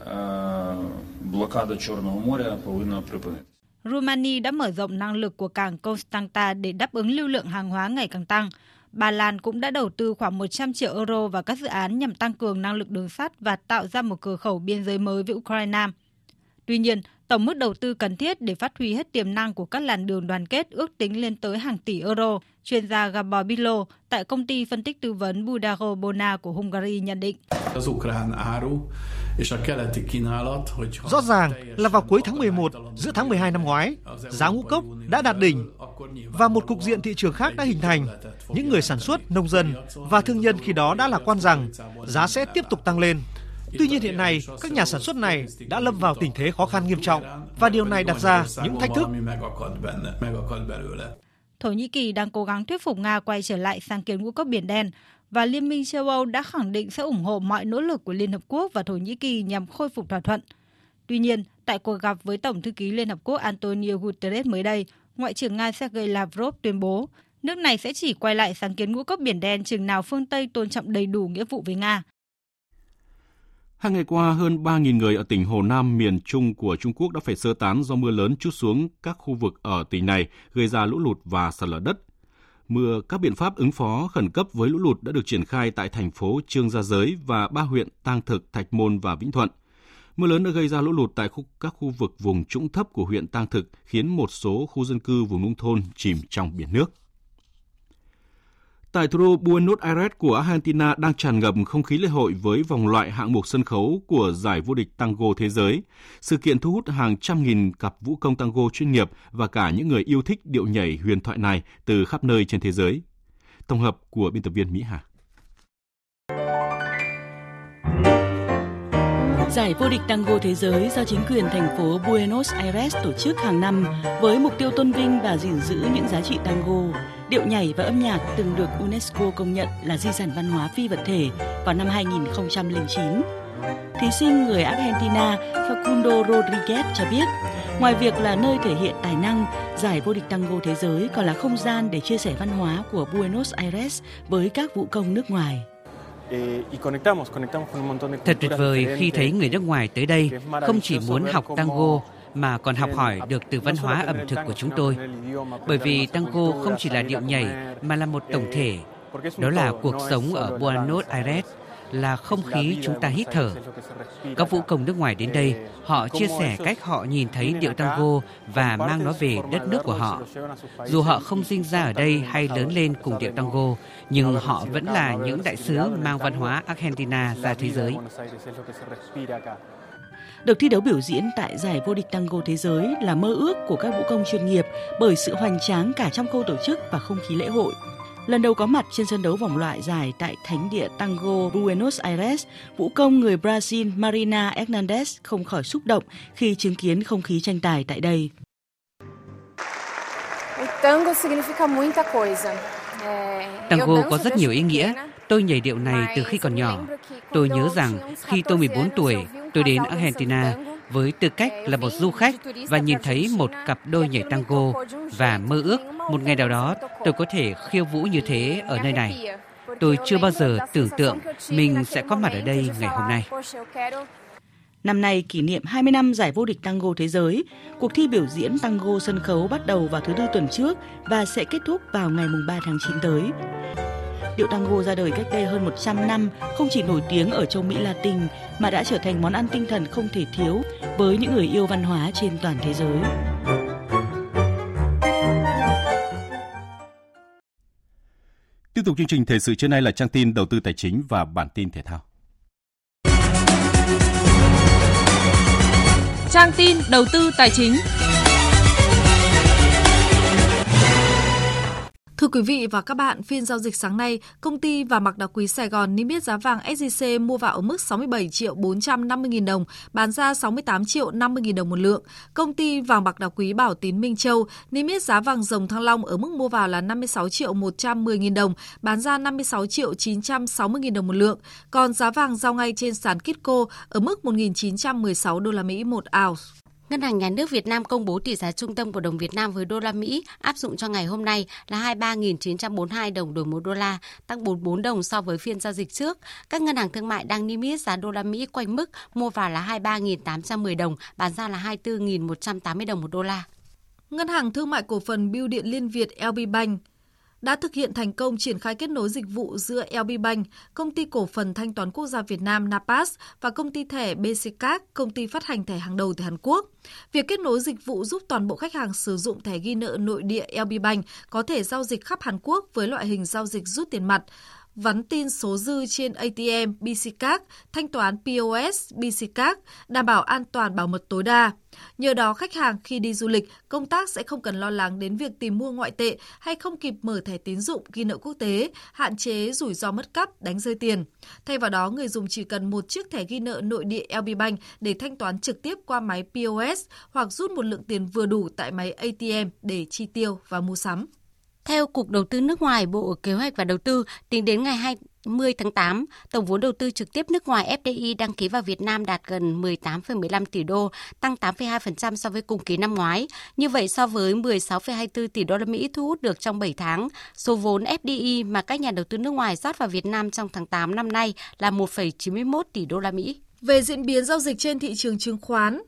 Romania đã mở rộng năng lực của cảng Constanta để đáp ứng lưu lượng hàng hóa ngày càng tăng. Ba Lan cũng đã đầu tư khoảng 100 triệu euro vào các dự án nhằm tăng cường năng lực đường sắt và tạo ra một cửa khẩu biên giới mới với Ukraine. Tuy nhiên, tổng mức đầu tư cần thiết để phát huy hết tiềm năng của các làn đường đoàn kết ước tính lên tới hàng tỷ euro, chuyên gia Gabor Bilo tại công ty phân tích tư vấn Budaro Bona của Hungary nhận định. Rõ ràng là vào cuối tháng 11, giữa tháng 12 năm ngoái, giá ngũ cốc đã đạt đỉnh và một cục diện thị trường khác đã hình thành. Những người sản xuất, nông dân và thương nhân khi đó đã lạc quan rằng giá sẽ tiếp tục tăng lên. Tuy nhiên hiện nay, các nhà sản xuất này đã lâm vào tình thế khó khăn nghiêm trọng và điều này đặt ra những thách thức. Thổ Nhĩ Kỳ đang cố gắng thuyết phục Nga quay trở lại sáng kiến ngũ cốc Biển Đen và Liên minh châu Âu đã khẳng định sẽ ủng hộ mọi nỗ lực của Liên Hợp Quốc và Thổ Nhĩ Kỳ nhằm khôi phục thỏa thuận. Tuy nhiên, tại cuộc gặp với Tổng thư ký Liên Hợp Quốc Antonio Guterres mới đây, Ngoại trưởng Nga Sergei Lavrov tuyên bố nước này sẽ chỉ quay lại sáng kiến ngũ cốc Biển Đen chừng nào phương Tây tôn trọng đầy đủ nghĩa vụ với Nga. Hai ngày qua, hơn 3.000 người ở tỉnh Hồ Nam, miền Trung của Trung Quốc đã phải sơ tán do mưa lớn chút xuống các khu vực ở tỉnh này, gây ra lũ lụt và sạt lở đất. Mưa, các biện pháp ứng phó khẩn cấp với lũ lụt đã được triển khai tại thành phố Trương Gia Giới và ba huyện Tang Thực, Thạch Môn và Vĩnh Thuận. Mưa lớn đã gây ra lũ lụt tại khu, các khu vực vùng trũng thấp của huyện Tang Thực, khiến một số khu dân cư vùng nông thôn chìm trong biển nước. Tại thủ đô Buenos Aires của Argentina đang tràn ngập không khí lễ hội với vòng loại hạng mục sân khấu của giải vô địch tango thế giới. Sự kiện thu hút hàng trăm nghìn cặp vũ công tango chuyên nghiệp và cả những người yêu thích điệu nhảy huyền thoại này từ khắp nơi trên thế giới. Tổng hợp của biên tập viên Mỹ Hà. Giải vô địch tango thế giới do chính quyền thành phố Buenos Aires tổ chức hàng năm với mục tiêu tôn vinh và gìn giữ những giá trị tango. Điệu nhảy và âm nhạc từng được UNESCO công nhận là di sản văn hóa phi vật thể vào năm 2009. Thí sinh người Argentina Facundo Rodriguez cho biết, ngoài việc là nơi thể hiện tài năng, giải vô địch tango thế giới còn là không gian để chia sẻ văn hóa của Buenos Aires với các vũ công nước ngoài. Thật tuyệt vời khi thấy người nước ngoài tới đây không chỉ muốn học tango mà còn học hỏi được từ văn hóa ẩm thực của chúng tôi. Bởi vì tango không chỉ là điệu nhảy mà là một tổng thể. Đó là cuộc sống ở Buenos Aires, là không khí chúng ta hít thở. Các vũ công nước ngoài đến đây, họ chia sẻ cách họ nhìn thấy điệu tango và mang nó về đất nước của họ. Dù họ không sinh ra ở đây hay lớn lên cùng điệu tango, nhưng họ vẫn là những đại sứ mang văn hóa Argentina ra thế giới. Được thi đấu biểu diễn tại giải vô địch tango thế giới là mơ ước của các vũ công chuyên nghiệp bởi sự hoành tráng cả trong khâu tổ chức và không khí lễ hội. Lần đầu có mặt trên sân đấu vòng loại giải tại Thánh địa Tango Buenos Aires, vũ công người Brazil Marina Hernandez không khỏi xúc động khi chứng kiến không khí tranh tài tại đây. Tango có rất nhiều ý nghĩa. Tôi nhảy điệu này từ khi còn nhỏ. Tôi nhớ rằng khi tôi 14 tuổi, tôi đến Argentina với tư cách là một du khách và nhìn thấy một cặp đôi nhảy tango và mơ ước một ngày nào đó tôi có thể khiêu vũ như thế ở nơi này. Tôi chưa bao giờ tưởng tượng mình sẽ có mặt ở đây ngày hôm nay. Năm nay kỷ niệm 20 năm giải vô địch tango thế giới, cuộc thi biểu diễn tango sân khấu bắt đầu vào thứ tư tuần trước và sẽ kết thúc vào ngày 3 tháng 9 tới điệu tango ra đời cách đây hơn 100 năm không chỉ nổi tiếng ở châu Mỹ Latin mà đã trở thành món ăn tinh thần không thể thiếu với những người yêu văn hóa trên toàn thế giới. Tiếp tục chương trình thời sự trưa nay là trang tin đầu tư tài chính và bản tin thể thao. Trang tin đầu tư tài chính. Thưa quý vị và các bạn, phiên giao dịch sáng nay, công ty và mặc đá quý Sài Gòn niêm yết giá vàng SJC mua vào ở mức 67 triệu 450 nghìn đồng, bán ra 68 triệu 50 nghìn đồng một lượng. Công ty vàng bạc đá quý Bảo Tín Minh Châu niêm yết giá vàng dòng thăng long ở mức mua vào là 56 triệu 110 nghìn đồng, bán ra 56 triệu 960 nghìn đồng một lượng. Còn giá vàng giao ngay trên sàn Kitco ở mức 1.916 đô la Mỹ một ounce. Ngân hàng Nhà nước Việt Nam công bố tỷ giá trung tâm của đồng Việt Nam với đô la Mỹ áp dụng cho ngày hôm nay là 23.942 đồng đổi 1 đô la, tăng 44 đồng so với phiên giao dịch trước. Các ngân hàng thương mại đang niêm yết giá đô la Mỹ quanh mức mua vào là 23.810 đồng, bán ra là 24.180 đồng một đô la. Ngân hàng Thương mại Cổ phần Bưu điện Liên Việt LB Bank đã thực hiện thành công triển khai kết nối dịch vụ giữa LB Bank, công ty cổ phần thanh toán quốc gia Việt Nam Napas và công ty thẻ BCCAC, công ty phát hành thẻ hàng đầu tại Hàn Quốc. Việc kết nối dịch vụ giúp toàn bộ khách hàng sử dụng thẻ ghi nợ nội địa LB Bank có thể giao dịch khắp Hàn Quốc với loại hình giao dịch rút tiền mặt, vắn tin số dư trên ATM BCCAC, thanh toán POS BCCAC, đảm bảo an toàn bảo mật tối đa. Nhờ đó, khách hàng khi đi du lịch, công tác sẽ không cần lo lắng đến việc tìm mua ngoại tệ hay không kịp mở thẻ tín dụng ghi nợ quốc tế, hạn chế rủi ro mất cắp, đánh rơi tiền. Thay vào đó, người dùng chỉ cần một chiếc thẻ ghi nợ nội địa LB Bank để thanh toán trực tiếp qua máy POS hoặc rút một lượng tiền vừa đủ tại máy ATM để chi tiêu và mua sắm. Theo Cục Đầu tư nước ngoài, Bộ Kế hoạch và Đầu tư, tính đến ngày 20 tháng 8, tổng vốn đầu tư trực tiếp nước ngoài FDI đăng ký vào Việt Nam đạt gần 18,15 tỷ đô, tăng 8,2% so với cùng kỳ năm ngoái. Như vậy so với 16,24 tỷ đô la Mỹ thu hút được trong 7 tháng, số vốn FDI mà các nhà đầu tư nước ngoài rót vào Việt Nam trong tháng 8 năm nay là 1,91 tỷ đô la Mỹ. Về diễn biến giao dịch trên thị trường chứng khoán,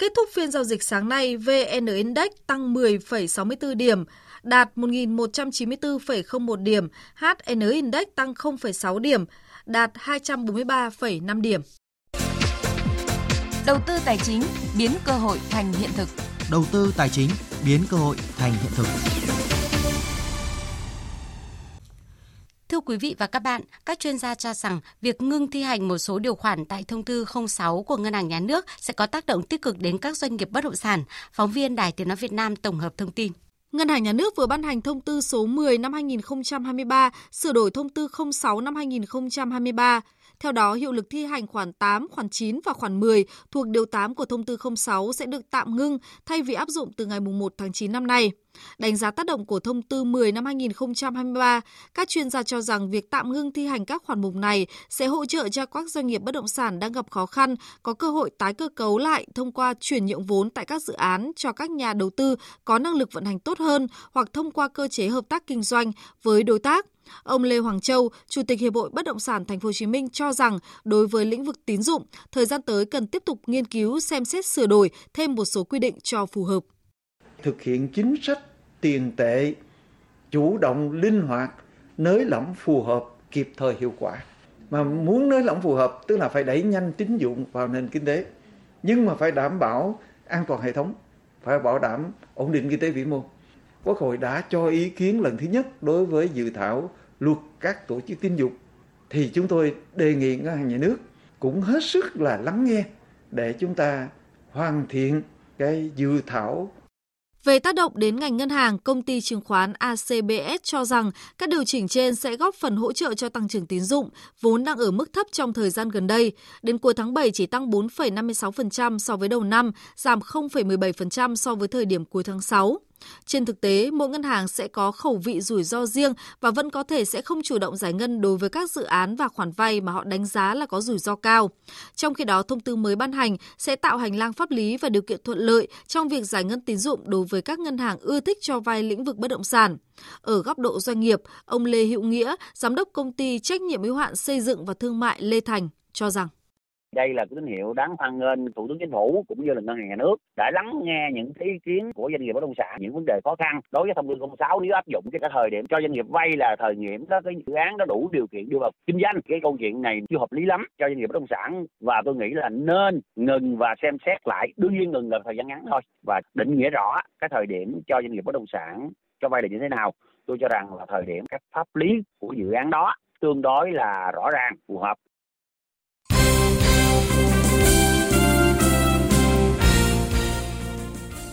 Kết thúc phiên giao dịch sáng nay, VN Index tăng 10,64 điểm, đạt 1.194,01 điểm, HN Index tăng 0,6 điểm, đạt 243,5 điểm. Đầu tư tài chính biến cơ hội thành hiện thực. Đầu tư tài chính biến cơ hội thành hiện thực. Thưa quý vị và các bạn, các chuyên gia cho rằng việc ngưng thi hành một số điều khoản tại thông tư 06 của Ngân hàng Nhà nước sẽ có tác động tích cực đến các doanh nghiệp bất động sản. Phóng viên Đài Tiếng Nói Việt Nam tổng hợp thông tin. Ngân hàng Nhà nước vừa ban hành thông tư số 10 năm 2023, sửa đổi thông tư 06 năm 2023. Theo đó, hiệu lực thi hành khoản 8, khoản 9 và khoản 10 thuộc điều 8 của thông tư 06 sẽ được tạm ngưng thay vì áp dụng từ ngày 1 tháng 9 năm nay. Đánh giá tác động của thông tư 10 năm 2023, các chuyên gia cho rằng việc tạm ngưng thi hành các khoản mục này sẽ hỗ trợ cho các doanh nghiệp bất động sản đang gặp khó khăn có cơ hội tái cơ cấu lại thông qua chuyển nhượng vốn tại các dự án cho các nhà đầu tư có năng lực vận hành tốt hơn hoặc thông qua cơ chế hợp tác kinh doanh với đối tác. Ông Lê Hoàng Châu, Chủ tịch Hiệp hội Bất động sản Thành phố Hồ Chí Minh cho rằng đối với lĩnh vực tín dụng, thời gian tới cần tiếp tục nghiên cứu xem xét sửa đổi thêm một số quy định cho phù hợp. Thực hiện chính sách tiền tệ chủ động linh hoạt nới lỏng phù hợp kịp thời hiệu quả. Mà muốn nới lỏng phù hợp tức là phải đẩy nhanh tín dụng vào nền kinh tế. Nhưng mà phải đảm bảo an toàn hệ thống phải bảo đảm ổn định kinh tế vĩ mô. Quốc hội đã cho ý kiến lần thứ nhất đối với dự thảo luật các tổ chức tín dụng thì chúng tôi đề nghị ngân hàng nhà nước cũng hết sức là lắng nghe để chúng ta hoàn thiện cái dự thảo về tác động đến ngành ngân hàng, công ty chứng khoán ACBS cho rằng các điều chỉnh trên sẽ góp phần hỗ trợ cho tăng trưởng tín dụng, vốn đang ở mức thấp trong thời gian gần đây. Đến cuối tháng 7 chỉ tăng 4,56% so với đầu năm, giảm 0,17% so với thời điểm cuối tháng 6. Trên thực tế, mỗi ngân hàng sẽ có khẩu vị rủi ro riêng và vẫn có thể sẽ không chủ động giải ngân đối với các dự án và khoản vay mà họ đánh giá là có rủi ro cao. Trong khi đó, thông tư mới ban hành sẽ tạo hành lang pháp lý và điều kiện thuận lợi trong việc giải ngân tín dụng đối với các ngân hàng ưa thích cho vay lĩnh vực bất động sản. Ở góc độ doanh nghiệp, ông Lê Hữu Nghĩa, giám đốc công ty trách nhiệm hữu hạn xây dựng và thương mại Lê Thành cho rằng đây là cái tín hiệu đáng hoan nghênh thủ tướng chính phủ cũng như là ngân hàng nhà nước đã lắng nghe những ý kiến của doanh nghiệp bất động sản, những vấn đề khó khăn. Đối với thông tư 06 nếu áp dụng cái thời điểm cho doanh nghiệp vay là thời điểm đó, cái dự án đó đủ điều kiện đưa vào kinh doanh. Cái câu chuyện này chưa hợp lý lắm cho doanh nghiệp bất động sản và tôi nghĩ là nên ngừng và xem xét lại. Đương nhiên ngừng là thời gian ngắn thôi và định nghĩa rõ cái thời điểm cho doanh nghiệp bất động sản cho vay là như thế nào. Tôi cho rằng là thời điểm các pháp lý của dự án đó tương đối là rõ ràng, phù hợp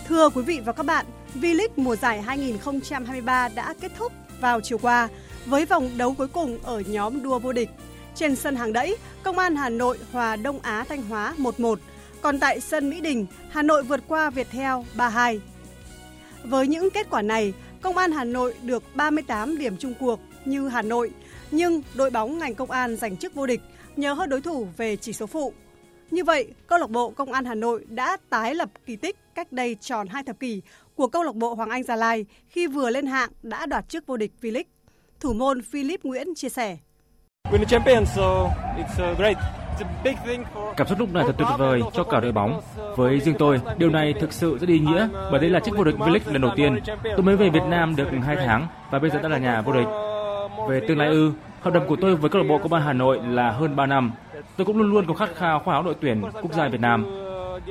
Thưa quý vị và các bạn, V-League mùa giải 2023 đã kết thúc vào chiều qua với vòng đấu cuối cùng ở nhóm đua vô địch. Trên sân hàng đẫy, Công an Hà Nội hòa Đông Á Thanh Hóa 1-1, còn tại sân Mỹ Đình, Hà Nội vượt qua Viettel 3-2. Với những kết quả này, Công an Hà Nội được 38 điểm chung cuộc như Hà Nội, nhưng đội bóng ngành công an giành chức vô địch nhờ hơn đối thủ về chỉ số phụ. Như vậy, câu lạc bộ Công an Hà Nội đã tái lập kỳ tích cách đây tròn hai thập kỷ của câu lạc bộ Hoàng Anh Gia Lai khi vừa lên hạng đã đoạt chức vô địch V-League. Thủ môn Philip Nguyễn chia sẻ. Cảm xúc lúc này thật tuyệt vời cho cả đội bóng. Với riêng tôi, điều này thực sự rất ý nghĩa bởi đây là chức vô địch V-League lần đầu tiên. Tôi mới về Việt Nam được 2 tháng và bây giờ đã là nhà vô địch. Về tương lai ư, hợp đồng của tôi với câu lạc bộ Công an Hà Nội là hơn 3 năm. Tôi cũng luôn luôn có khát khao khoác áo đội tuyển quốc gia Việt Nam.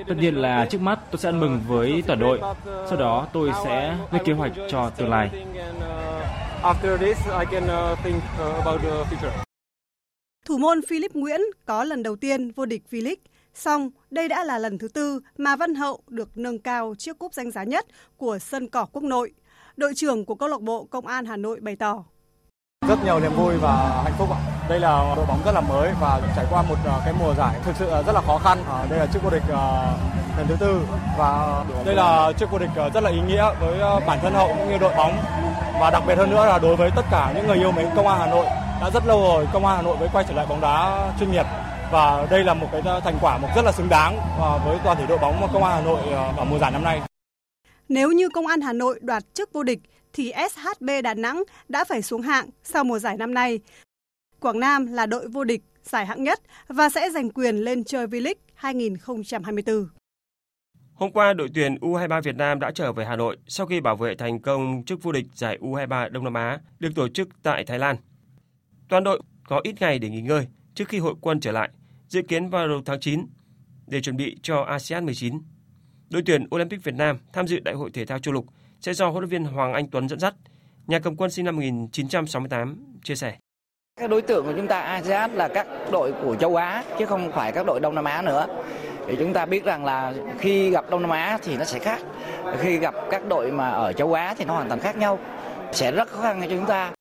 Tất nhiên là trước mắt tôi sẽ ăn mừng với toàn đội. Sau đó tôi sẽ lên kế hoạch cho tương lai. Thủ môn Philip Nguyễn có lần đầu tiên vô địch V-League, song đây đã là lần thứ tư mà Văn Hậu được nâng cao chiếc cúp danh giá nhất của sân cỏ quốc nội. Đội trưởng của câu lạc bộ Công an Hà Nội bày tỏ. Rất nhiều niềm vui và hạnh phúc ạ. Đây là đội bóng rất là mới và trải qua một ờ, cái mùa giải thực sự ờ, rất là khó khăn. Ờ, đây là chiếc vô địch lần thứ tư và đây là chiếc vô địch rất là ý nghĩa với bản thân Hậu cũng như đội bóng và đặc biệt hơn nữa là đối với tất cả những người yêu mến Công an Hà Nội, đã rất lâu rồi Công an Hà Nội mới quay trở lại bóng đá chuyên nghiệp và đây là một cái thành quả một rất là xứng đáng với toàn thể đội bóng Công an Hà Nội ở mùa giải năm nay. Nếu như Công an Hà Nội đoạt chức vô địch thì SHB Đà Nẵng đã phải xuống hạng sau mùa giải năm nay. Quảng Nam là đội vô địch giải hạng nhất và sẽ giành quyền lên chơi V-League 2024. Hôm qua, đội tuyển U23 Việt Nam đã trở về Hà Nội sau khi bảo vệ thành công chức vô địch giải U23 Đông Nam Á được tổ chức tại Thái Lan. Toàn đội có ít ngày để nghỉ ngơi trước khi hội quân trở lại, dự kiến vào đầu tháng 9 để chuẩn bị cho ASEAN 19. Đội tuyển Olympic Việt Nam tham dự Đại hội thể thao châu lục sẽ do huấn luyện viên Hoàng Anh Tuấn dẫn dắt. Nhà cầm quân sinh năm 1968 chia sẻ. Các đối tượng của chúng ta ASEAN là các đội của châu Á, chứ không phải các đội Đông Nam Á nữa. Thì chúng ta biết rằng là khi gặp Đông Nam Á thì nó sẽ khác. Khi gặp các đội mà ở châu Á thì nó hoàn toàn khác nhau. Sẽ rất khó khăn cho chúng ta.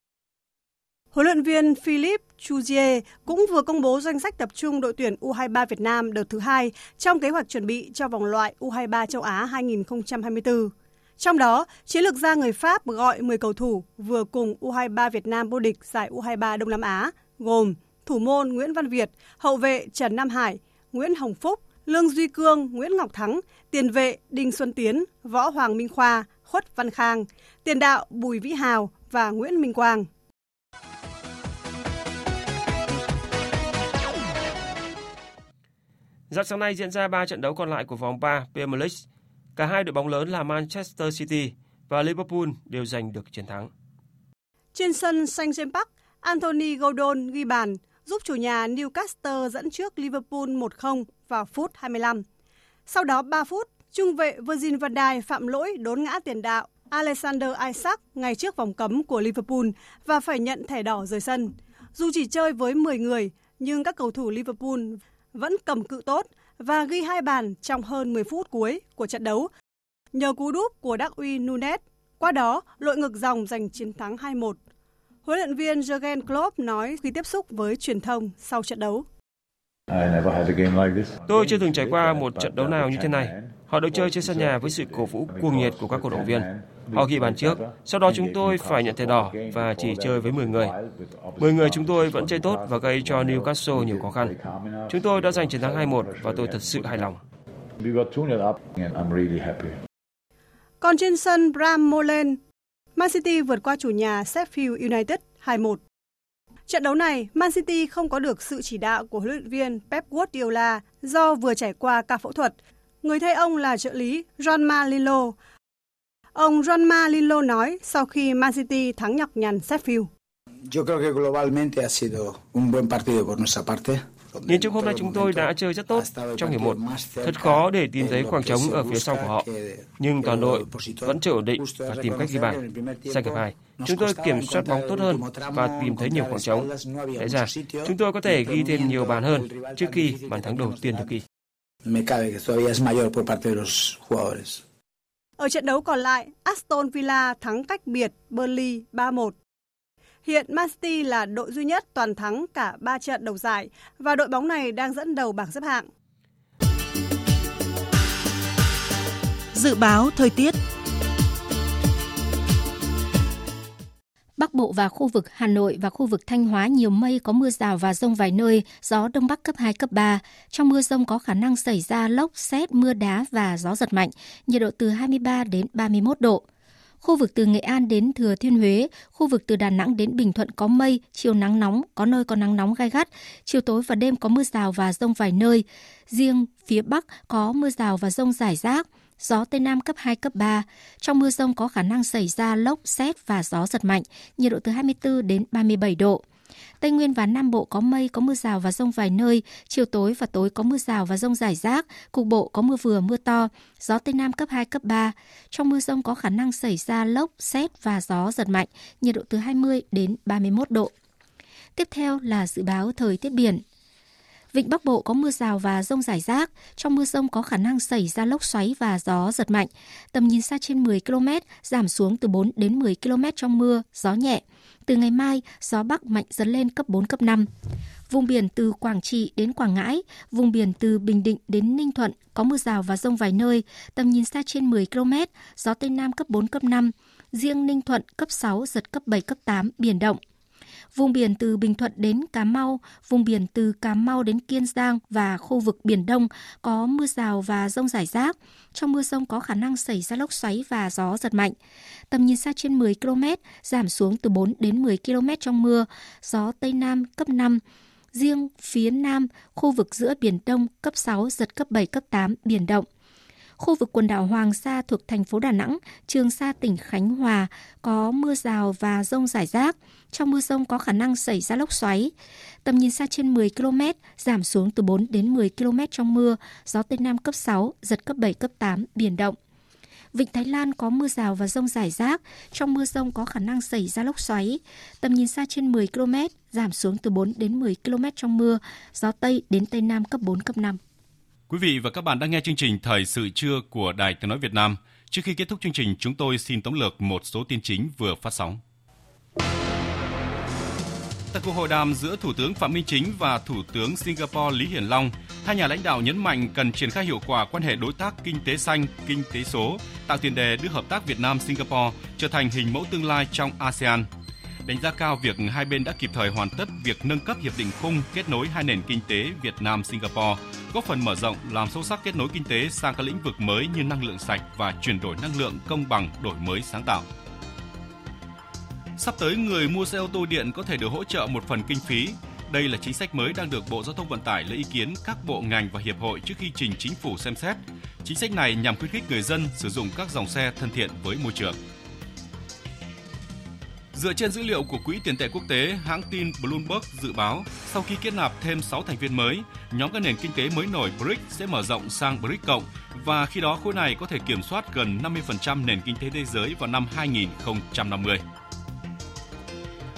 Huấn luyện viên Philip Chuzier cũng vừa công bố danh sách tập trung đội tuyển U23 Việt Nam đợt thứ hai trong kế hoạch chuẩn bị cho vòng loại U23 châu Á 2024. Trong đó, chiến lược gia người Pháp gọi 10 cầu thủ vừa cùng U23 Việt Nam vô địch giải U23 Đông Nam Á, gồm thủ môn Nguyễn Văn Việt, hậu vệ Trần Nam Hải, Nguyễn Hồng Phúc, Lương Duy Cương, Nguyễn Ngọc Thắng, tiền vệ Đinh Xuân Tiến, Võ Hoàng Minh Khoa, Khuất Văn Khang, tiền đạo Bùi Vĩ Hào và Nguyễn Minh Quang. Dạng sáng nay diễn ra 3 trận đấu còn lại của vòng 3 Premier League. Cả hai đội bóng lớn là Manchester City và Liverpool đều giành được chiến thắng. Trên sân Saint James Park, Anthony Gordon ghi bàn giúp chủ nhà Newcastle dẫn trước Liverpool 1-0 vào phút 25. Sau đó 3 phút, trung vệ Virgin van Dijk phạm lỗi đốn ngã tiền đạo Alexander Isaac ngay trước vòng cấm của Liverpool và phải nhận thẻ đỏ rời sân. Dù chỉ chơi với 10 người, nhưng các cầu thủ Liverpool vẫn cầm cự tốt và ghi hai bàn trong hơn 10 phút cuối của trận đấu. Nhờ cú đúp của Darwin Nunes, qua đó lội ngược dòng giành chiến thắng 2-1. Huấn luyện viên Jurgen Klopp nói khi tiếp xúc với truyền thông sau trận đấu. Tôi chưa từng trải qua một trận đấu nào như thế này. Họ được chơi trên sân nhà với sự cổ vũ cuồng nhiệt của các cổ động viên. Họ ghi bàn trước, sau đó chúng tôi phải nhận thẻ đỏ và chỉ chơi với 10 người. 10 người chúng tôi vẫn chơi tốt và gây cho Newcastle nhiều khó khăn. Chúng tôi đã giành chiến thắng 2-1 và tôi thật sự hài lòng. Còn trên sân Brammolen, Man City vượt qua chủ nhà Sheffield United 2-1. Trận đấu này, Man City không có được sự chỉ đạo của huấn luyện viên Pep Guardiola do vừa trải qua ca phẫu thuật. Người thay ông là trợ lý Ronma Lilo. Ông Ronma Lilo nói sau khi Man City thắng nhọc nhằn Sheffield. Nhìn chung hôm nay chúng tôi đã chơi rất tốt trong hiệp một. Thật khó để tìm thấy khoảng trống ở phía sau của họ. Nhưng toàn đội vẫn chơi ổn định và tìm cách ghi bàn. Sang hiệp 2, chúng tôi kiểm soát bóng tốt hơn và tìm thấy nhiều khoảng trống. Lẽ ra, chúng tôi có thể ghi thêm nhiều bàn hơn trước khi bàn thắng đầu tiên được ghi. Ở trận đấu còn lại, Aston Villa thắng cách biệt Burnley 3-1. Hiện Man City là đội duy nhất toàn thắng cả 3 trận đầu giải và đội bóng này đang dẫn đầu bảng xếp hạng. Dự báo thời tiết Bắc Bộ và khu vực Hà Nội và khu vực Thanh Hóa nhiều mây có mưa rào và rông vài nơi, gió Đông Bắc cấp 2, cấp 3. Trong mưa rông có khả năng xảy ra lốc, xét, mưa đá và gió giật mạnh, nhiệt độ từ 23 đến 31 độ. Khu vực từ Nghệ An đến Thừa Thiên Huế, khu vực từ Đà Nẵng đến Bình Thuận có mây, chiều nắng nóng, có nơi có nắng nóng gai gắt, chiều tối và đêm có mưa rào và rông vài nơi. Riêng phía Bắc có mưa rào và rông rải rác, gió Tây Nam cấp 2, cấp 3. Trong mưa rông có khả năng xảy ra lốc, xét và gió giật mạnh, nhiệt độ từ 24 đến 37 độ. Tây Nguyên và Nam Bộ có mây, có mưa rào và rông vài nơi, chiều tối và tối có mưa rào và rông rải rác, cục bộ có mưa vừa mưa to, gió Tây Nam cấp 2, cấp 3. Trong mưa rông có khả năng xảy ra lốc, xét và gió giật mạnh, nhiệt độ từ 20 đến 31 độ. Tiếp theo là dự báo thời tiết biển. Vịnh Bắc Bộ có mưa rào và rông rải rác. Trong mưa rông có khả năng xảy ra lốc xoáy và gió giật mạnh. Tầm nhìn xa trên 10 km, giảm xuống từ 4 đến 10 km trong mưa, gió nhẹ. Từ ngày mai, gió Bắc mạnh dần lên cấp 4, cấp 5. Vùng biển từ Quảng Trị đến Quảng Ngãi, vùng biển từ Bình Định đến Ninh Thuận có mưa rào và rông vài nơi, tầm nhìn xa trên 10 km, gió Tây Nam cấp 4, cấp 5. Riêng Ninh Thuận cấp 6, giật cấp 7, cấp 8, biển động. Vùng biển từ Bình Thuận đến Cà Mau, vùng biển từ Cà Mau đến Kiên Giang và khu vực Biển Đông có mưa rào và rông rải rác. Trong mưa rông có khả năng xảy ra lốc xoáy và gió giật mạnh. Tầm nhìn xa trên 10 km, giảm xuống từ 4 đến 10 km trong mưa, gió Tây Nam cấp 5. Riêng phía Nam, khu vực giữa Biển Đông cấp 6, giật cấp 7, cấp 8, biển động. Khu vực quần đảo Hoàng Sa thuộc thành phố Đà Nẵng, Trường Sa tỉnh Khánh Hòa có mưa rào và rông rải rác. Trong mưa rông có khả năng xảy ra lốc xoáy. Tầm nhìn xa trên 10 km, giảm xuống từ 4 đến 10 km trong mưa, gió Tây Nam cấp 6, giật cấp 7, cấp 8, biển động. Vịnh Thái Lan có mưa rào và rông rải rác. Trong mưa rông có khả năng xảy ra lốc xoáy. Tầm nhìn xa trên 10 km, giảm xuống từ 4 đến 10 km trong mưa, gió Tây đến Tây Nam cấp 4, cấp 5. Quý vị và các bạn đang nghe chương trình Thời sự trưa của Đài Tiếng Nói Việt Nam. Trước khi kết thúc chương trình, chúng tôi xin tóm lược một số tin chính vừa phát sóng. Tại cuộc hội đàm giữa Thủ tướng Phạm Minh Chính và Thủ tướng Singapore Lý Hiển Long, hai nhà lãnh đạo nhấn mạnh cần triển khai hiệu quả quan hệ đối tác kinh tế xanh, kinh tế số, tạo tiền đề đưa hợp tác Việt Nam-Singapore trở thành hình mẫu tương lai trong ASEAN – đánh giá cao việc hai bên đã kịp thời hoàn tất việc nâng cấp hiệp định khung kết nối hai nền kinh tế Việt Nam Singapore, góp phần mở rộng làm sâu sắc kết nối kinh tế sang các lĩnh vực mới như năng lượng sạch và chuyển đổi năng lượng công bằng, đổi mới sáng tạo. Sắp tới người mua xe ô tô điện có thể được hỗ trợ một phần kinh phí. Đây là chính sách mới đang được Bộ Giao thông Vận tải lấy ý kiến các bộ ngành và hiệp hội trước khi trình chính phủ xem xét. Chính sách này nhằm khuyến khích người dân sử dụng các dòng xe thân thiện với môi trường. Dựa trên dữ liệu của Quỹ tiền tệ quốc tế, hãng tin Bloomberg dự báo sau khi kết nạp thêm 6 thành viên mới, nhóm các nền kinh tế mới nổi BRICS sẽ mở rộng sang BRICS cộng và khi đó khối này có thể kiểm soát gần 50% nền kinh tế thế giới vào năm 2050.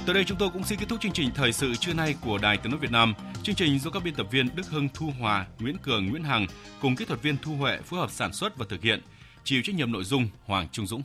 Tới đây chúng tôi cũng xin kết thúc chương trình thời sự trưa nay của Đài Tiếng nói Việt Nam. Chương trình do các biên tập viên Đức Hưng, Thu Hòa, Nguyễn Cường, Nguyễn Hằng cùng kỹ thuật viên Thu Huệ phối hợp sản xuất và thực hiện. Chịu trách nhiệm nội dung Hoàng Trung Dũng.